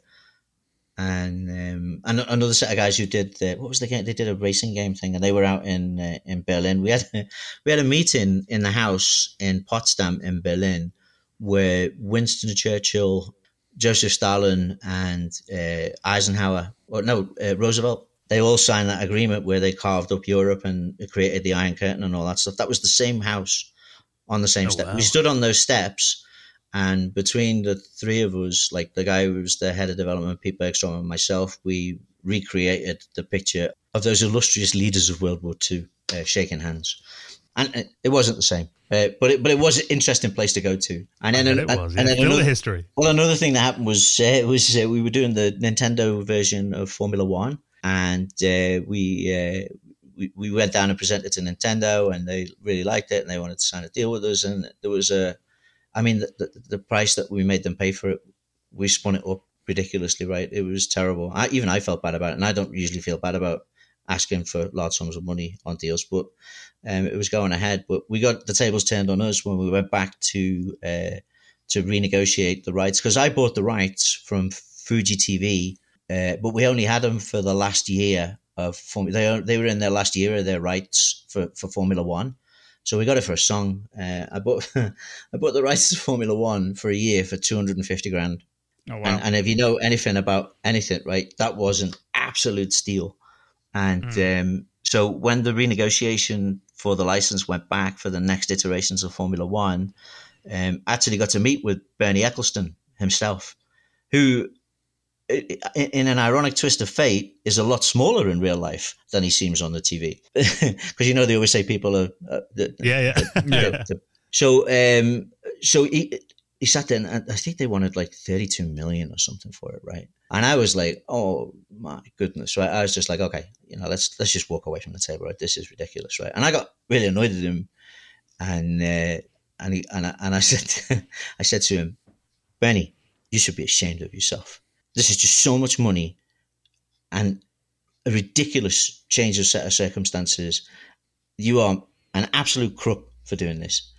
and um, and another set of guys who did what was the game? They did a racing game thing, and they were out in uh, in Berlin. We had (laughs) we had a meeting in the house in Potsdam in Berlin where Winston Churchill, Joseph Stalin, and Eisenhower, or no Roosevelt they all signed that agreement where they carved up Europe and created the Iron Curtain and all that stuff. That was the same house on the same oh, step. Wow. We stood on those steps, and between the three of us, like the guy who was the head of development, Pete Bergstrom, and myself, we recreated the picture of those illustrious leaders of World War II uh, shaking hands. And it wasn't the same, uh, but it, but it was an interesting place to go to. And then, and, was, yeah. and then another, history. Well, another thing that happened was uh, was uh, we were doing the Nintendo version of Formula One, and uh, we, uh, we we went down and presented to Nintendo, and they really liked it, and they wanted to sign a deal with us. And there was a, I mean, the, the, the price that we made them pay for it, we spun it up ridiculously, right? It was terrible. I, even I felt bad about it, and I don't usually feel bad about asking for large sums of money on deals, but um, it was going ahead. But we got the tables turned on us when we went back to uh, to renegotiate the rights because I bought the rights from Fuji TV uh, but we only had them for the last year of Formula. They they were in their last year of their rights for, for Formula One, so we got it for a song. Uh, I bought (laughs) I bought the rights to Formula One for a year for two hundred and fifty grand. Oh, wow. and, and, if you know anything about anything, right, that was an absolute steal. And mm. um, so when the renegotiation for the license went back for the next iterations of Formula One, um, I actually got to meet with Bernie Ecclestone himself, who in an ironic twist of fate, is a lot smaller in real life than he seems on the TV. Because (laughs) you know they always say people are. Uh, the, yeah, yeah. (laughs) yeah. The, so, um, so he he sat there, and I think they wanted like thirty-two million or something for it, right? And I was like, oh my goodness, right? I was just like, okay, you know, let's let's just walk away from the table, right? This is ridiculous, right? And I got really annoyed at him, and uh, and he, and I, and I (laughs) said, I said to him, Benny, you should be ashamed of yourself this is just so much money and a ridiculous change of set of circumstances. You are an absolute crook for doing this.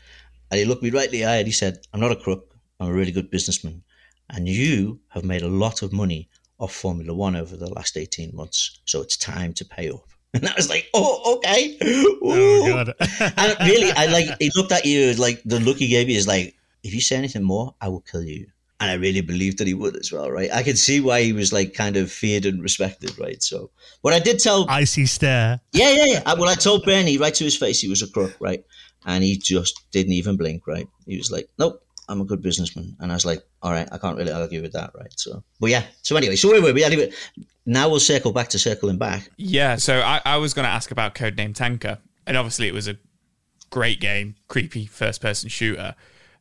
And he looked me right in the eye and he said, I'm not a crook. I'm a really good businessman. And you have made a lot of money off Formula One over the last 18 months. So it's time to pay up. (laughs) And I was like, oh, okay. (laughs) Oh, Ooh. Oh, God. (laughs) and really, I like, he looked at you like the look he gave you is like, if you say anything more, I will kill you and I really believed that he would as well, right? I could see why he was like kind of feared and respected, right? So, what I did tell icy stare, yeah, yeah, yeah. Well, I told Bernie right to his face he was a crook, right? And he just didn't even blink, right? He was like, "Nope, I'm a good businessman," and I was like, "All right, I can't really argue with that, right?" So, but yeah. So anyway, so where were we? Anyway, now we'll circle back to circling back. Yeah. So I, I was going to ask about Codename Tenka, and obviously it was a great game, creepy first-person shooter.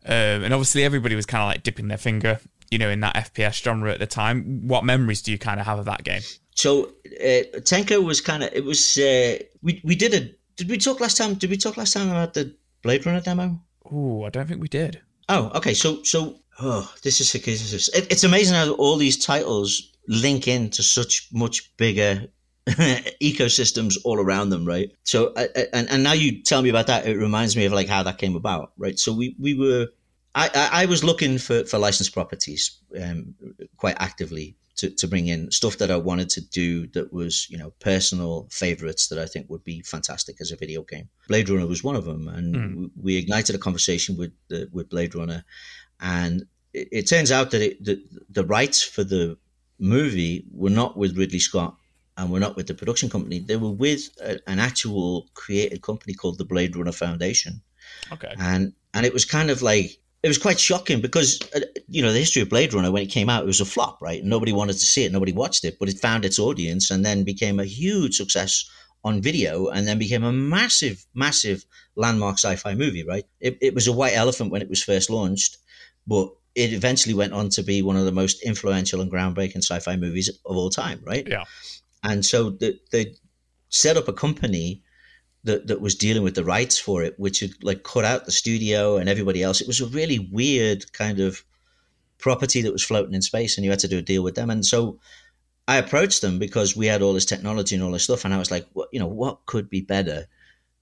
Um, and obviously, everybody was kind of like dipping their finger, you know, in that FPS genre at the time. What memories do you kind of have of that game? So uh, Tenka was kind of it was uh, we we did a did we talk last time? Did we talk last time about the Blade Runner demo? Oh, I don't think we did. Oh, okay. So so oh, this is it, it's amazing how all these titles link into such much bigger (laughs) ecosystems all around them, right? So, and and now you tell me about that, it reminds me of like how that came about, right? So we we were, I I, I was looking for for licensed properties um, quite actively to to bring in stuff that I wanted to do that was you know personal favorites that I think would be fantastic as a video game. Blade Runner was one of them, and mm. we ignited a conversation with the, with Blade Runner, and it, it turns out that it, the the rights for the movie were not with Ridley Scott and were not with the production company. They were with a, an actual created company called the Blade Runner Foundation. Okay. And and it was kind of like it was quite shocking because uh, you know the history of Blade Runner when it came out it was a flop, right? Nobody wanted to see it, nobody watched it, but it found its audience and then became a huge success on video and then became a massive, massive landmark sci-fi movie, right? It, it was a white elephant when it was first launched, but it eventually went on to be one of the most influential and groundbreaking sci-fi movies of all time, right? Yeah. And so the, they set up a company that, that was dealing with the rights for it, which had like cut out the studio and everybody else. It was a really weird kind of property that was floating in space, and you had to do a deal with them. And so I approached them because we had all this technology and all this stuff, and I was like, what, you know, what could be better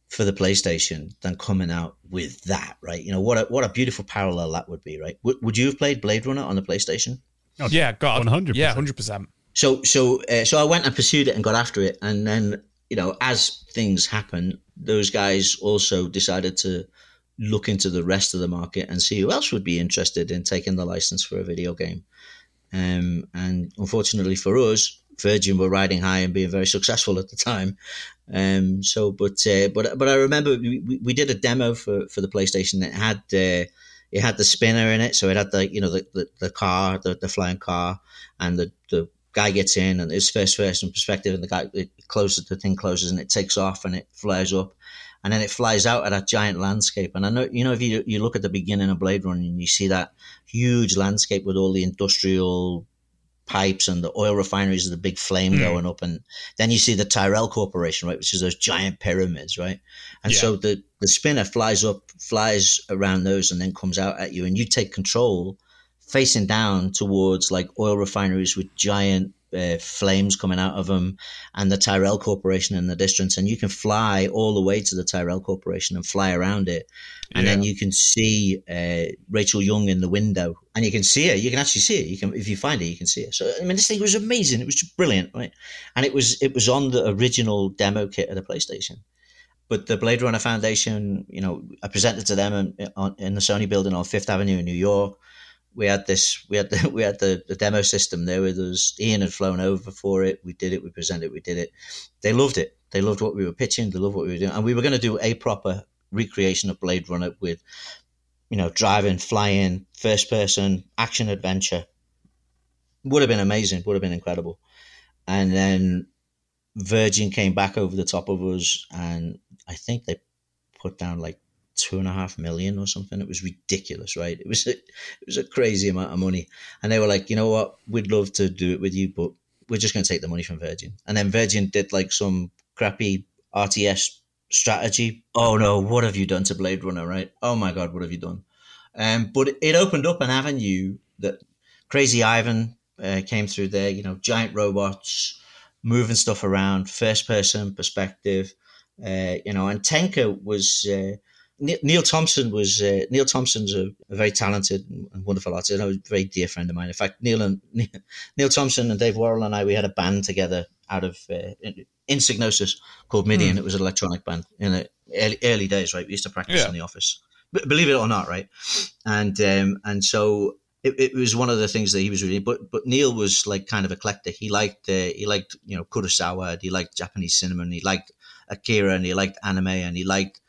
for the PlayStation than coming out with that, right? You know, what a, what a beautiful parallel that would be, right? W- would you have played Blade Runner on the PlayStation? Oh, yeah, God, one hundred, yeah, hundred percent. So so uh, so I went and pursued it and got after it, and then you know as things happen, those guys also decided to look into the rest of the market and see who else would be interested in taking the license for a video game. Um, and unfortunately for us, Virgin were riding high and being very successful at the time. Um, so, but uh, but but I remember we, we did a demo for, for the PlayStation that had uh, it had the spinner in it, so it had the you know the, the, the car, the, the flying car, and the, the guy gets in and it's first person perspective and the guy it closes the thing closes and it takes off and it flares up and then it flies out at a giant landscape and i know you know if you you look at the beginning of blade runner and you see that huge landscape with all the industrial pipes and the oil refineries with the big flame mm. going up and then you see the tyrell corporation right which is those giant pyramids right and yeah. so the the spinner flies up flies around those and then comes out at you and you take control facing down towards like oil refineries with giant uh, flames coming out of them and the Tyrell Corporation in the distance. And you can fly all the way to the Tyrell Corporation and fly around it. And yeah. then you can see uh, Rachel Young in the window and you can see her. You can actually see it. You can, if you find it, you can see it. So, I mean, this thing was amazing. It was just brilliant, right? And it was, it was on the original demo kit of the PlayStation. But the Blade Runner Foundation, you know, I presented to them in, in the Sony building on Fifth Avenue in New York we had this we had the (laughs) we had the, the demo system there with us. Ian had flown over for it. We did it. We presented. We did it. They loved it. They loved what we were pitching. They loved what we were doing. And we were going to do a proper recreation of blade runner with you know driving flying first person action adventure. Would have been amazing. Would have been incredible. And then virgin came back over the top of us and i think they put down like two and a half million or something. It was ridiculous, right? It was a, it was a crazy amount of money, and they were like, you know what, we'd love to do it with you, but we're just going to take the money from Virgin. And then Virgin did like some crappy RTS strategy. Oh no, what have you done to Blade Runner, right? Oh my god, what have you done? Um, but it opened up an avenue that Crazy Ivan uh, came through there. You know, giant robots moving stuff around, first person perspective. Uh, you know, and Tenka was uh, Neil Thompson was uh, Neil Thompson's a, a, very talented and wonderful artist. And a very dear friend of mine. In fact, Neil and (laughs) Neil Thompson and Dave Worrell and I we had a band together out of uh, in, in Psygnosis called Midian. Mm. It was an electronic band in the early, early days. Right, we used to practice yeah. in the office. But believe it or not, right, and um, and so it, it, was one of the things that he was really. But but Neil was like kind of eclectic. He liked uh, he liked you know Kurosawa. He liked Japanese cinema. And he liked Akira, and he liked anime, and he liked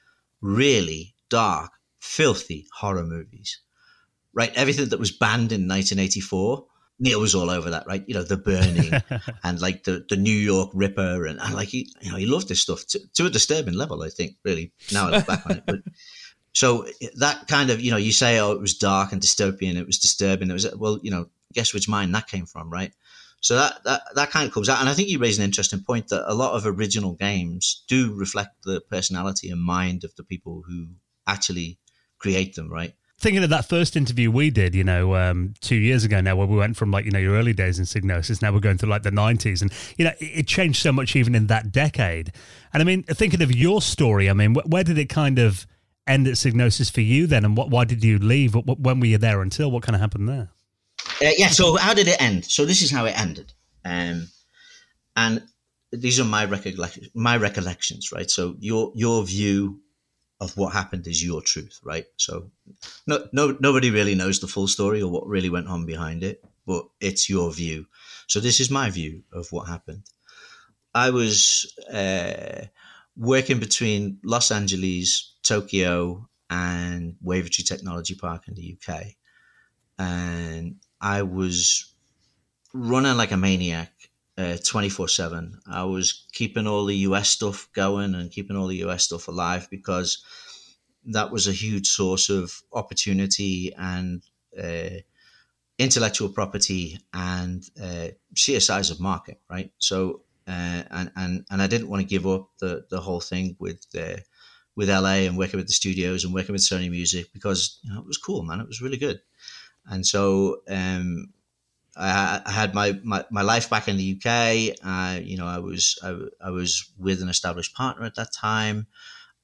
really dark, filthy horror movies, right? Everything that was banned in 1984. Neil was all over that, right? You know, the burning (laughs) and like the, the New York Ripper, and, and like he, you know, he loved this stuff to, to a disturbing level. I think, really, now I look back on it. But (laughs) so that kind of, you know, you say, oh, it was dark and dystopian, it was disturbing. It was well, you know, guess which mind that came from, right? So that, that that kind of comes out, and I think you raise an interesting point that a lot of original games do reflect the personality and mind of the people who actually create them, right? thinking of that first interview we did, you know, um, two years ago now, where we went from like, you know, your early days in Psygnosis, now we're going through like the 90s. And, you know, it, it changed so much even in that decade. And I mean, thinking of your story, I mean, wh- where did it kind of end at Psygnosis for you then? And what, why did you leave? When were you there until? What kind of happened there? Uh, yeah, so how did it end? So this is how it ended. Um, and these are my, recollect- my recollections, right? So your, your view of what happened is your truth, right? So no, no, nobody really knows the full story or what really went on behind it, but it's your view. So this is my view of what happened. I was uh, working between Los Angeles, Tokyo, and Wavertree Technology Park in the UK, and I was running like a maniac uh, 24 7. I was keeping all the US stuff going and keeping all the US stuff alive because that was a huge source of opportunity and uh, intellectual property and uh, sheer size of market, right? So, uh, and, and, and I didn't want to give up the, the whole thing with, uh, with LA and working with the studios and working with Sony Music because you know, it was cool, man. It was really good. And so, um, I, I had my, my, my, life back in the UK. Uh, you know, I was I, I, was with an established partner at that time.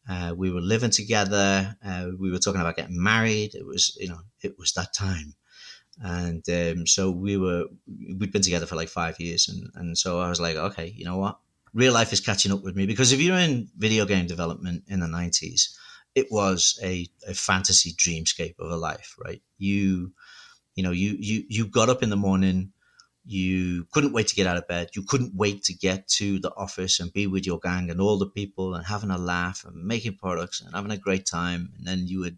Uh, we were living together. Uh, we were talking about getting married. It was you know it was that time, and um, so we were we'd been together for like five years, and and so I was like, okay, you know what, real life is catching up with me because if you're in video game development in the '90s, it was a, a fantasy dreamscape of a life, right? You you know, you you you got up in the morning, you couldn't wait to get out of bed. You couldn't wait to get to the office and be with your gang and all the people and having a laugh and making products and having a great time. And then you would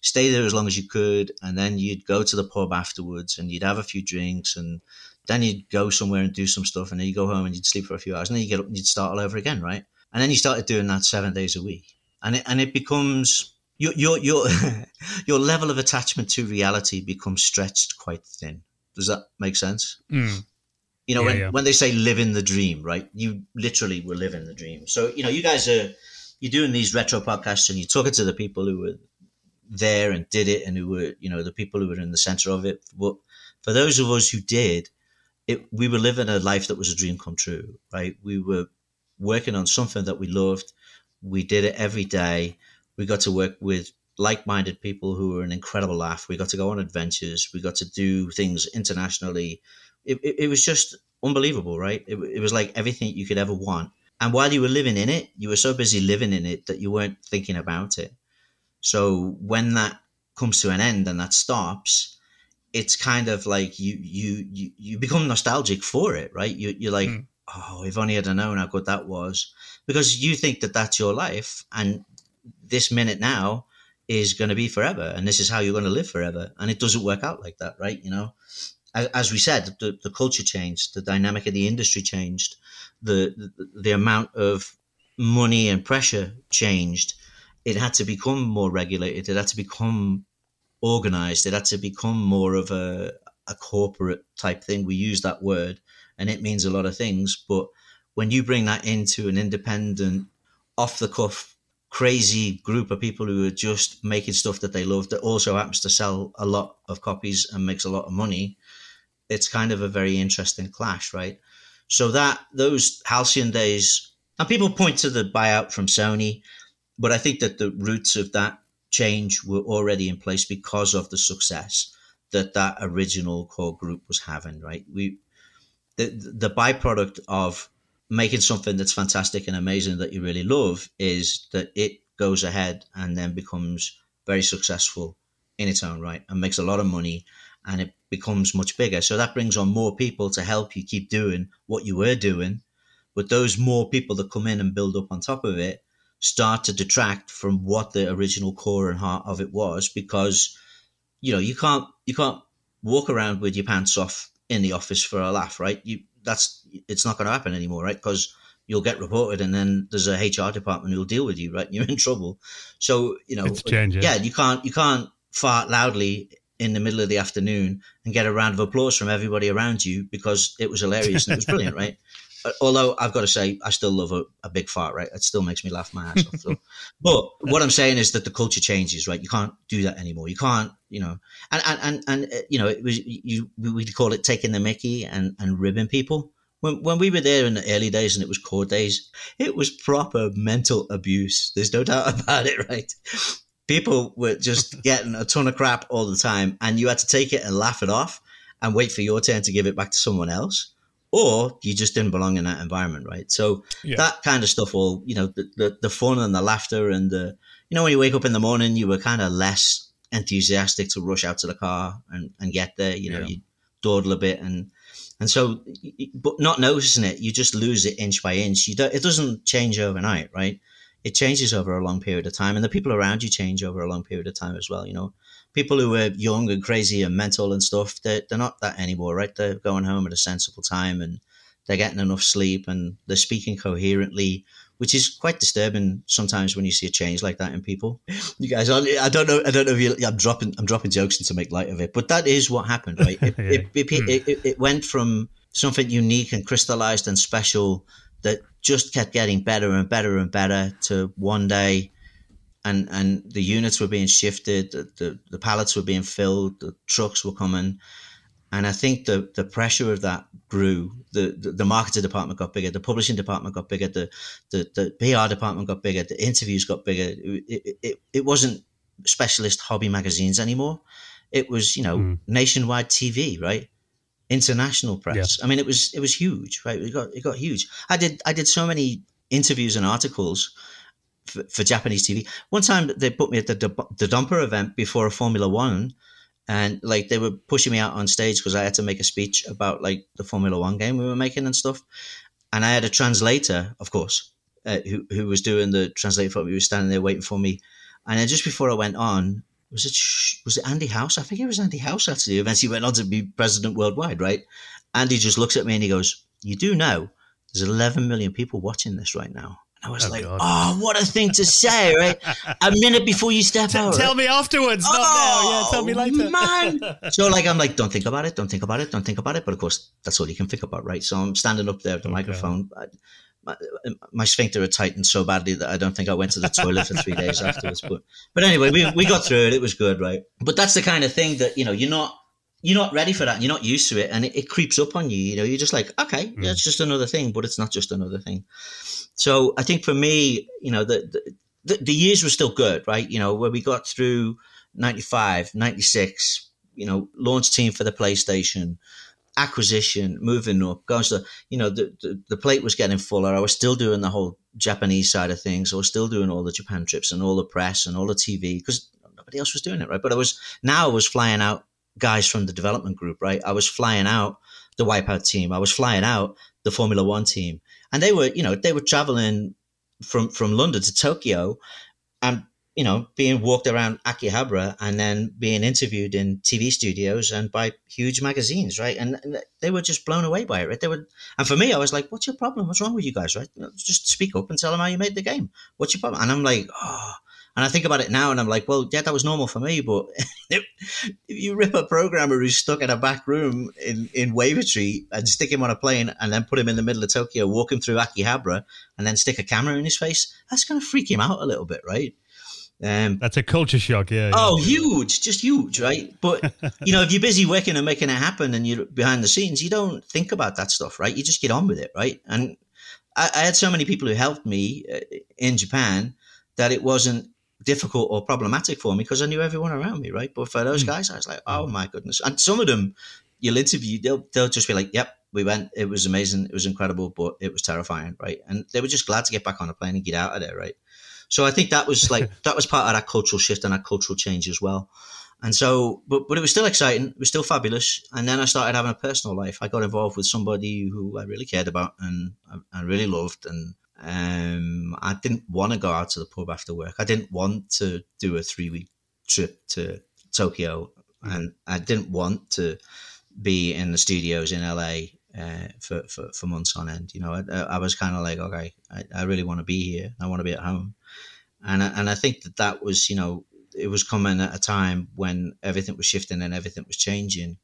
stay there as long as you could, and then you'd go to the pub afterwards and you'd have a few drinks and then you'd go somewhere and do some stuff and then you go home and you'd sleep for a few hours and then you get up and you'd start all over again, right? And then you started doing that seven days a week. And it, and it becomes your your your (laughs) your level of attachment to reality becomes stretched quite thin. Does that make sense? Mm. You know, yeah, when, yeah. when they say live in the dream, right? You literally were living the dream. So, you know, you guys are you're doing these retro podcasts and you're talking to the people who were there and did it and who were, you know, the people who were in the center of it. But for those of us who did, it we were living a life that was a dream come true, right? We were working on something that we loved. We did it every day we got to work with like-minded people who were an incredible laugh. We got to go on adventures. We got to do things internationally. It, it, it was just unbelievable, right? It, it, was like everything you could ever want. And while you were living in it, you were so busy living in it that you weren't thinking about it. So when that comes to an end and that stops, it's kind of like you you you, you become nostalgic for it, right? You, you're like, mm. oh, if only I'd have known how good that was, because you think that that's your life, and this minute now is going to be forever and this is how you're going to live forever and it doesn't work out like that right you know? As, as we said the, the culture changed the dynamic of the industry changed the, the the amount of money and pressure changed. It had to become more regulated it had to become organized it had to become more of a, a corporate type thing we use that word and it means a lot of things but when you bring that into an independent off the cuff crazy group of people who are just making stuff that they love that also happens to sell a lot of copies and makes a lot of money it's kind of a very interesting clash right? So that those halcyon days and people point to the buyout from sony but i think that the roots of that change were already in place because of the success that that original core group was having right? We the the byproduct of making something that's fantastic and amazing that you really love is that it goes ahead and then becomes very successful in its own right and makes a lot of money and it becomes much bigger. So that brings on more people to help you keep doing what you were doing. But those more people that come in and build up on top of it start to detract from what the original core and heart of it was because you know you can't you can't walk around with your pants off in the office for a laugh, right? You that's it's not going to happen anymore, right? Because you'll get reported, and then there's a HR department who'll deal with you, right? (laughs) You're in trouble. So you know, changing. Yeah, you can't you can't fart loudly in the middle of the afternoon and get a round of applause from everybody around you because it was hilarious and it was brilliant, (laughs) right? Uh, although I've got to say, I still love a, a, big fart, right? It still makes me laugh my ass off. So. (laughs) but what I'm saying is that the culture changes, right? You can't do that anymore. You can't, you know, and and and, and uh, you know, it was you we'd call it taking the Mickey and and ribbing people. When when we were there in the early days and it was core days, it was proper mental abuse. There's no doubt (laughs) about it, right? People were just (laughs) getting a ton of crap all the time, and you had to take it and laugh it off and wait for your turn to give it back to someone else or you just didn't belong in that environment, right? So yeah. that kind of stuff, all you know, the, the, the fun and the laughter and the you know when you wake up in the morning, you were kind of less enthusiastic to rush out to the car and, and get there. You know, yeah. you dawdle a bit and and so, but not noticing it, you just lose it inch by inch. You don't, it doesn't change overnight, right? It changes over a long period of time, and the people around you change over a long period of time as well. You know, people who are young and crazy and mental and stuff, they're, they're not that anymore, right? They're going home at a sensible time and they're getting enough sleep and they're speaking coherently, which is quite disturbing sometimes when you see a change like that in people. You guys, I don't know, I don't know if you, I'm dropping, I'm dropping jokes and to make light of it, but that is what happened, right? (laughs) It, yeah. it, hmm. it, it, it went from something unique and crystallized and special that just kept getting better and better and better to one day and and the units were being shifted, the, the, the pallets were being filled, the trucks were coming, and I think the the pressure of that grew. The, the, the marketing department got bigger, the publishing department got bigger, the the, the PR department got bigger, the interviews got bigger. It, it, it wasn't specialist hobby magazines anymore. It was you know mm. nationwide TV, right? International press. Yeah. I mean, it was it was huge, right? It got it got huge. I did I did so many interviews and articles for, for, Japanese TV. One time they put me at the the Dumper event before a Formula One, and like they were pushing me out on stage because I had to make a speech about like the Formula One game we were making and stuff. And I had a translator, of course, uh, who who was doing the translate for me. He was standing there waiting for me. And then just before I went on, was it was it Andy House? I think it was Andy House actually. Eventually went on to be president worldwide, right? Andy just looks at me and he goes, "You do know there's 11 million people watching this right now." I was oh, like, God. oh, what a thing to say, right? a minute before you step T- out. Tell right? me afterwards, oh, not now. Oh, yeah, tell me later. man. (laughs) so, like, I'm like, don't think about it, don't think about it, don't think about it. But of course, that's all you can think about, right? So I'm standing up there with the okay. microphone. My, my, sphincter had tightened so badly that I don't think I went to the toilet for three days afterwards. But, but anyway, we, we got through it. It was good, right? But that's the kind of thing that, you know, you're not you're not ready for that. You're not used to it, and it, it creeps up on you. You know, you're just like, okay, mm. yeah, it's just another thing, but it's not just another thing. So I think for me, you know, the, the, the years were still good, right? You know, where we got through 95, 96, you know, launch team for the PlayStation, acquisition, moving up, goes to, you know, the, the, the plate was getting fuller. I was still doing the whole Japanese side of things. I was still doing all the Japan trips and all the press and all the TV because nobody else was doing it, right? But I was, now I was flying out guys from the development group, right? I was flying out the Wipeout team. I was flying out the Formula One team and they were you know they were traveling from from London to Tokyo, and you know being walked around Akihabara and then being interviewed in TV studios and by huge magazines, right? And, and, they were just blown away by it, right? They were, and for me, I was like, "What's your problem? What's wrong with you guys, right? Just speak up and tell them how you made the game. What's your problem?" And I'm like, "Oh." And I think about it now and I'm like, well, yeah, that was normal for me. But (laughs) if, you rip a programmer who's stuck in a back room in, in Wavertree and stick him on a plane and then put him in the middle of Tokyo, walk him through Akihabara and then stick a camera in his face, that's going to freak him out a little bit, right? Um, That's a culture shock, yeah. Oh, yeah. huge, just huge, right? But (laughs) you know, if you're busy working and making it happen, and you're behind the scenes, you don't think about that stuff, right? You just get on with it, right? And I, I had so many people who helped me uh, in Japan that it wasn't difficult or problematic for me because I knew everyone around me, right? But for those mm. guys, I was like, oh my goodness. And some of them, you'll interview, they'll they'll just be like, yep, we went, it was amazing, it was incredible, but it was terrifying, right? And they were just glad to get back on a plane and get out of there, right? So I think that was (laughs) like that was part of that cultural shift and that cultural change as well. And so, but but it was still exciting. It was still fabulous. And then I started having a personal life. I got involved with somebody who I really cared about and I, I really loved, and um, I didn't want to go out to the pub after work. I didn't want to do a three week trip to Tokyo, mm. and I didn't want to be in the studios in LA uh, for, for, for months on end. You know, I, I was kind of like, okay, I, I really want to be here. I want to be at home, and I, and I think that that was, you know, it was coming at a time when everything was shifting and everything was changing,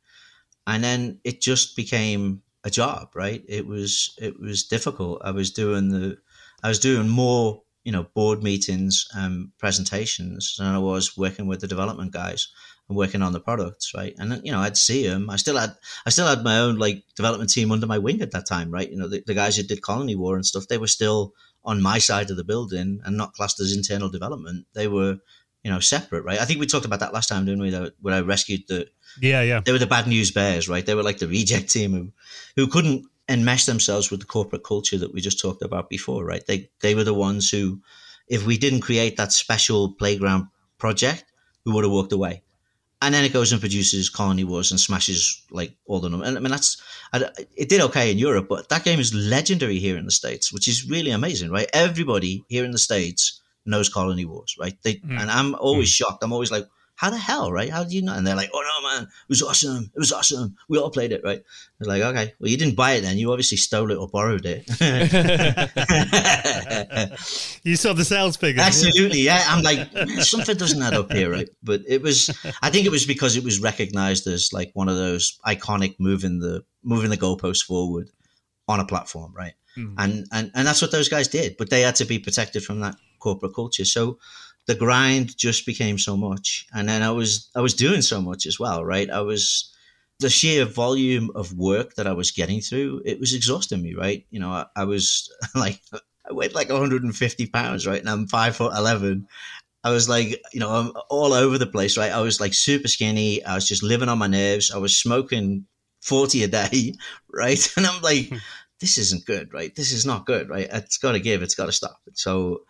and then it just became a job, right? It was it was difficult. I was doing the I was doing more you know board meetings and presentations than I was working with the development guys and working on the products, right? And you know, I'd see them. I still had I still had my own like development team under my wing at that time, right? You know, the, the guys who did Colony War and stuff, they were still on my side of the building and not classed as internal development. They were, you know, separate, right? I think we talked about that last time, didn't we? That when I rescued the yeah, yeah, they were the bad news bears, right? They were like the reject team who, who couldn't enmesh themselves with the corporate culture that we just talked about before, right? They they were the ones who, if we didn't create that special playground project, we would have walked away. And then it goes and produces Colony Wars and smashes like all the numbers. And I mean, that's it did okay in Europe, but that game is legendary here in the states, which is really amazing, right? Everybody here in the states knows Colony Wars, right? They mm. and I'm always mm. shocked. I'm always like, how the hell, right? How do you know? And they're like, oh no, man, it was awesome. It was awesome. We all played it, right? They're like, okay, well, you didn't buy it then. You obviously stole it or borrowed it. (laughs) you saw the sales figures. Absolutely, yeah. I'm like, something doesn't add up here, right? But it was, I think it was because it was recognized as like one of those iconic moving the moving the goalposts forward on a platform, right? Mm. And and and that's what those guys did. But they had to be protected from that corporate culture. So the grind just became so much. And then i was i was doing so much as well right? I was the sheer volume of work that i was getting through it was exhausting me right? You know i, I was (laughs) like i weighed like 150 pounds right? And i'm five foot 11 i was like you know i'm all over the place right? I was like super skinny. I was just living on my nerves. I was smoking 40 a day (laughs) right? And i'm like hmm. this isn't good right? This is not good right? It's got to give. It's got to stop. So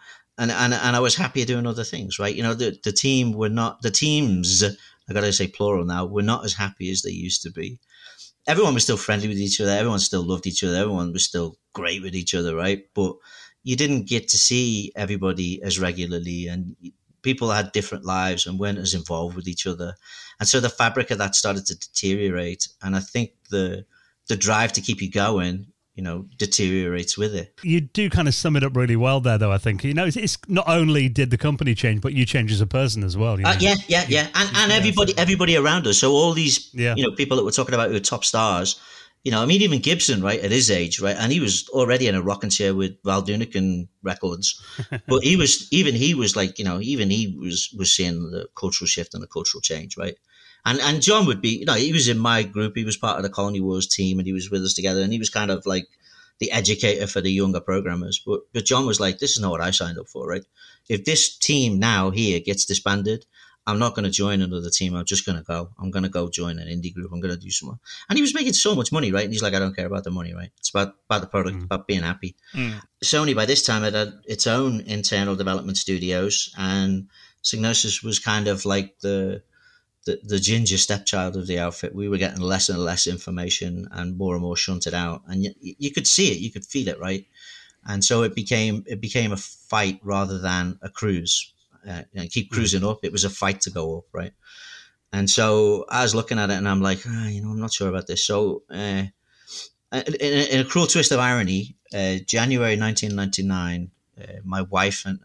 and, and and I was happier doing other things, right? You know, the the team were not the teams. I got to say plural now. Were not as happy as they used to be. Everyone was still friendly with each other. Everyone still loved each other. Everyone was still great with each other, right? But you didn't get to see everybody as regularly, and people had different lives and weren't as involved with each other, and so the fabric of that started to deteriorate. And I think the the drive to keep you going you know deteriorates with it. You do kind of sum it up really well there, though. I think you know it's, it's not only did the company change, but you change as a person as well. You uh, know? uh, yeah, yeah, yeah, and and everybody everybody around us. So all these yeah. you know people that we're talking about who are top stars. You know, I mean, even Gibson, right, at his age, right, and he was already in a rocking chair with Val Doonican records, (laughs) but he was even he was like, you know, even he was was seeing the cultural shift and the cultural change, right. And and John would be, you know, he was in my group. He was part of the Colony Wars team, and he was with us together. And he was kind of like the educator for the younger programmers. But but John was like, this is not what I signed up for, right? If this team now here gets disbanded, I'm not going to join another team. I'm just going to go. I'm going to go join an indie group. I'm going to do some. more. And he was making so much money, right? And he's like, I don't care about the money, right? It's about about the product, mm. about being happy. Mm. Sony by this time had, had its own internal development studios, and Psygnosis was kind of like the the, the ginger stepchild of the outfit, we were getting less and less information and more and more shunted out, and you, you could see it, you could feel it, right? And so it became it became a fight rather than a cruise. Uh, you know, keep hmm. cruising up. It was a fight to go up, right? And so I was looking at it, and I'm like, ah, you know, I'm not sure about this. So, uh, in, in, a cruel twist of irony, uh, January 1999, uh, my wife and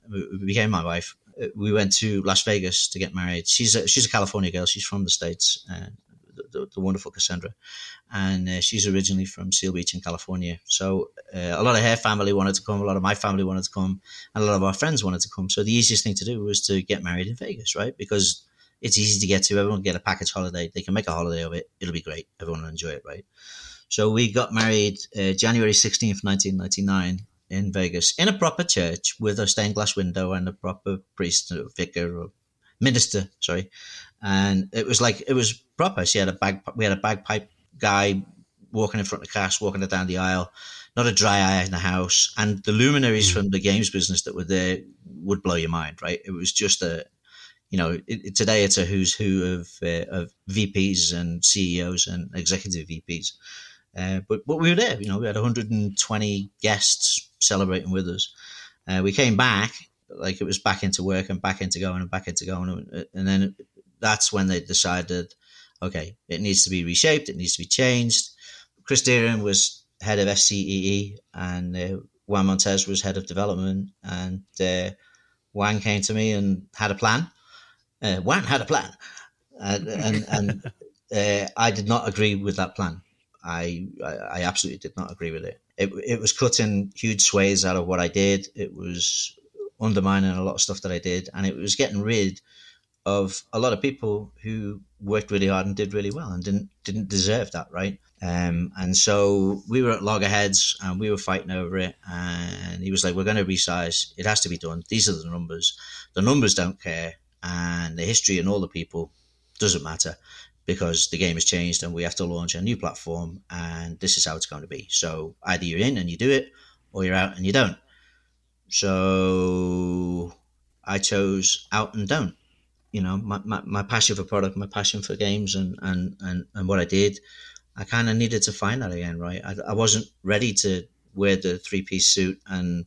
became my wife we went to Las Vegas to get married. She's a, she's a California girl. She's from the states. Uh, the, the, the, wonderful Cassandra, and uh, she's originally from Seal Beach in California. So uh, a lot of her family wanted to come, a lot of my family wanted to come, and a lot of our friends wanted to come. So the easiest thing to do was to get married in Vegas, right? Because it's easy to get to. Everyone get a package holiday. They can make a holiday of it. It'll be great. Everyone will enjoy it, right? So we got married uh, January 16th, 1999 in Vegas in a proper church with a stained glass window and a proper priest or vicar or minister, sorry. And it was like it was proper. She had a bag. We had a bagpipe guy walking in front of the cast, walking it down the aisle. Not a dry eye in the house, and the luminaries mm. from the games business that were there would blow your mind. Right? It was just a, you know, it, today it's a who's who of uh, of VPs and CEOs and executive VPs. Uh, but but we were there. You know, we had 120 guests celebrating with us. Uh, we came back, like it was back into work and back into going and back into going. And then that's when they decided, okay, it needs to be reshaped, it needs to be changed. Chris Deering was head of SCEE and uh, Juan Montes was head of development. And uh, Juan came to me and had a plan. uh, Juan had a plan, and and, and (laughs) uh, I did not agree with that plan. I, I, absolutely did not agree with it. It it was cutting huge sways out of what I did. It was undermining a lot of stuff that I did, and it was getting rid of a lot of people who worked really hard and did really well and didn't didn't deserve that, right? Um, and so we were at loggerheads and we were fighting over it. And he was like, "We're going to resize. It has to be done. These are the numbers. The numbers don't care, and the history and all the people doesn't matter." Because the game has changed and we have to launch a new platform, and this is how it's going to be. So either you're in and you do it, or you're out and you don't. So I chose out and don't you know my, my, my passion for product my passion for games and and and, and what i did i kind of needed to find that again right I, I wasn't ready to wear the three piece suit and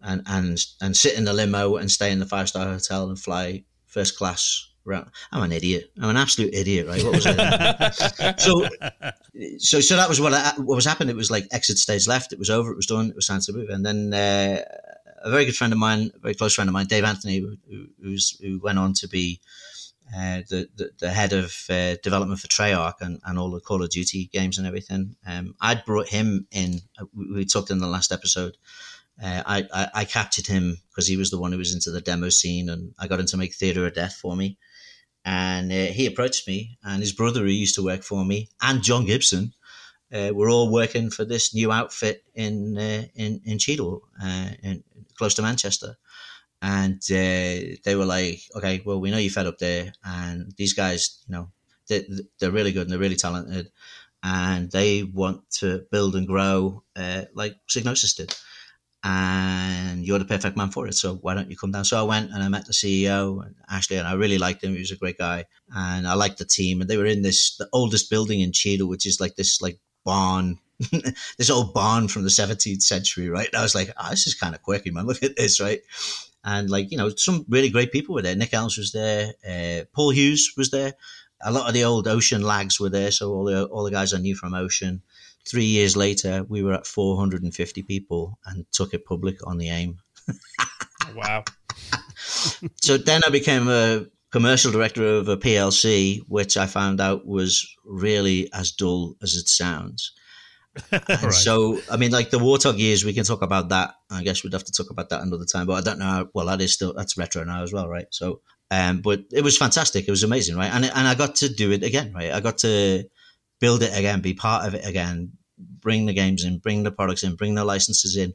and and and sit in the limo and stay in the five star hotel and fly first class around. I'm an idiot. I'm an absolute idiot, right? What was I? (laughs) so, so, so that was what I, what was happening. It was like exit stage left. It was over. It was done. It was time to move. And then uh, a very good friend of mine, a very close friend of mine, Dave Anthony, who, who went on to be uh, the, the, the head of uh, development for Treyarch and, and all the Call of Duty games and everything. Um, I'd brought him in. Uh, we talked in the last episode. Uh, I, I, I captured him because he was the one who was into the demo scene, and I got him to make Theater of Death for me. And uh, he approached me, and his brother, who used to work for me, and John Gibson, uh, were all working for this new outfit in uh, in in Cheadle, uh, in, close to Manchester. And uh, they were like, okay, well, we know you fed up there, and these guys, you know, they, they're really good and they're really talented, and they want to build and grow uh, like Psygnosis did. And you're the perfect man for it. So why don't you come down? So I went and I met the CEO, Ashley, and I really liked him. He was a great guy, and I liked the team. And they were in this the oldest building in Cheadle, which is like this like barn (laughs) this old barn from the 17th century, right? And I was like, oh, this is kind of quirky, man. (laughs) Look at this, right? And like, you know, some really great people were there. Nick Elms was there. Uh, Paul Hughes was there. A lot of the old Ocean lags were there. So all the, all the guys I knew from Ocean. Three years later, we were at 450 people and took it public on the AIM. wow. (laughs) so then I became a commercial director of a PLC, which I found out was really as dull as it sounds. (laughs) right. So, I mean, like the Warthog years, we can talk about that. I guess we'd have to talk about that another time. But I don't know. How, well, that is still that's retro now as well, right? So, um, but it was fantastic. It was amazing, right? And and I got to do it again, right? I got to build it again, be part of it again, bring the games in, bring the products in, bring the licenses in.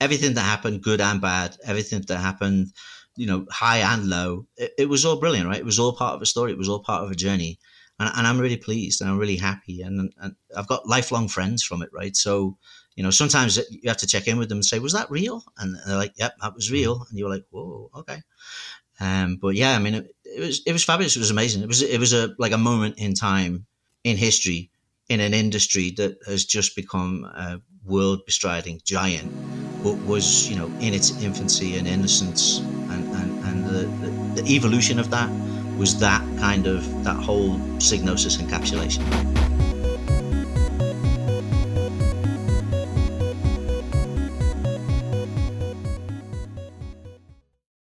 Everything that happened, good and bad, everything that happened, you know, high and low, it, it was all brilliant, right? It was all part of a story. It was all part of a journey and, and I'm really pleased and I'm really happy and, and I've got lifelong friends from it, right? So, you know, sometimes you have to check in with them and say, "Was that real?" And they're like, "Yep, that was real." And you're like, "Whoa, okay." Um, but yeah, I mean, it, it, was it was fabulous. It was amazing. It was it was a like a moment in time in history in an industry that has just become a world bestriding giant, but was you know in its infancy and innocence, and and and the, the, the evolution of that was that kind of that whole Psygnosis encapsulation.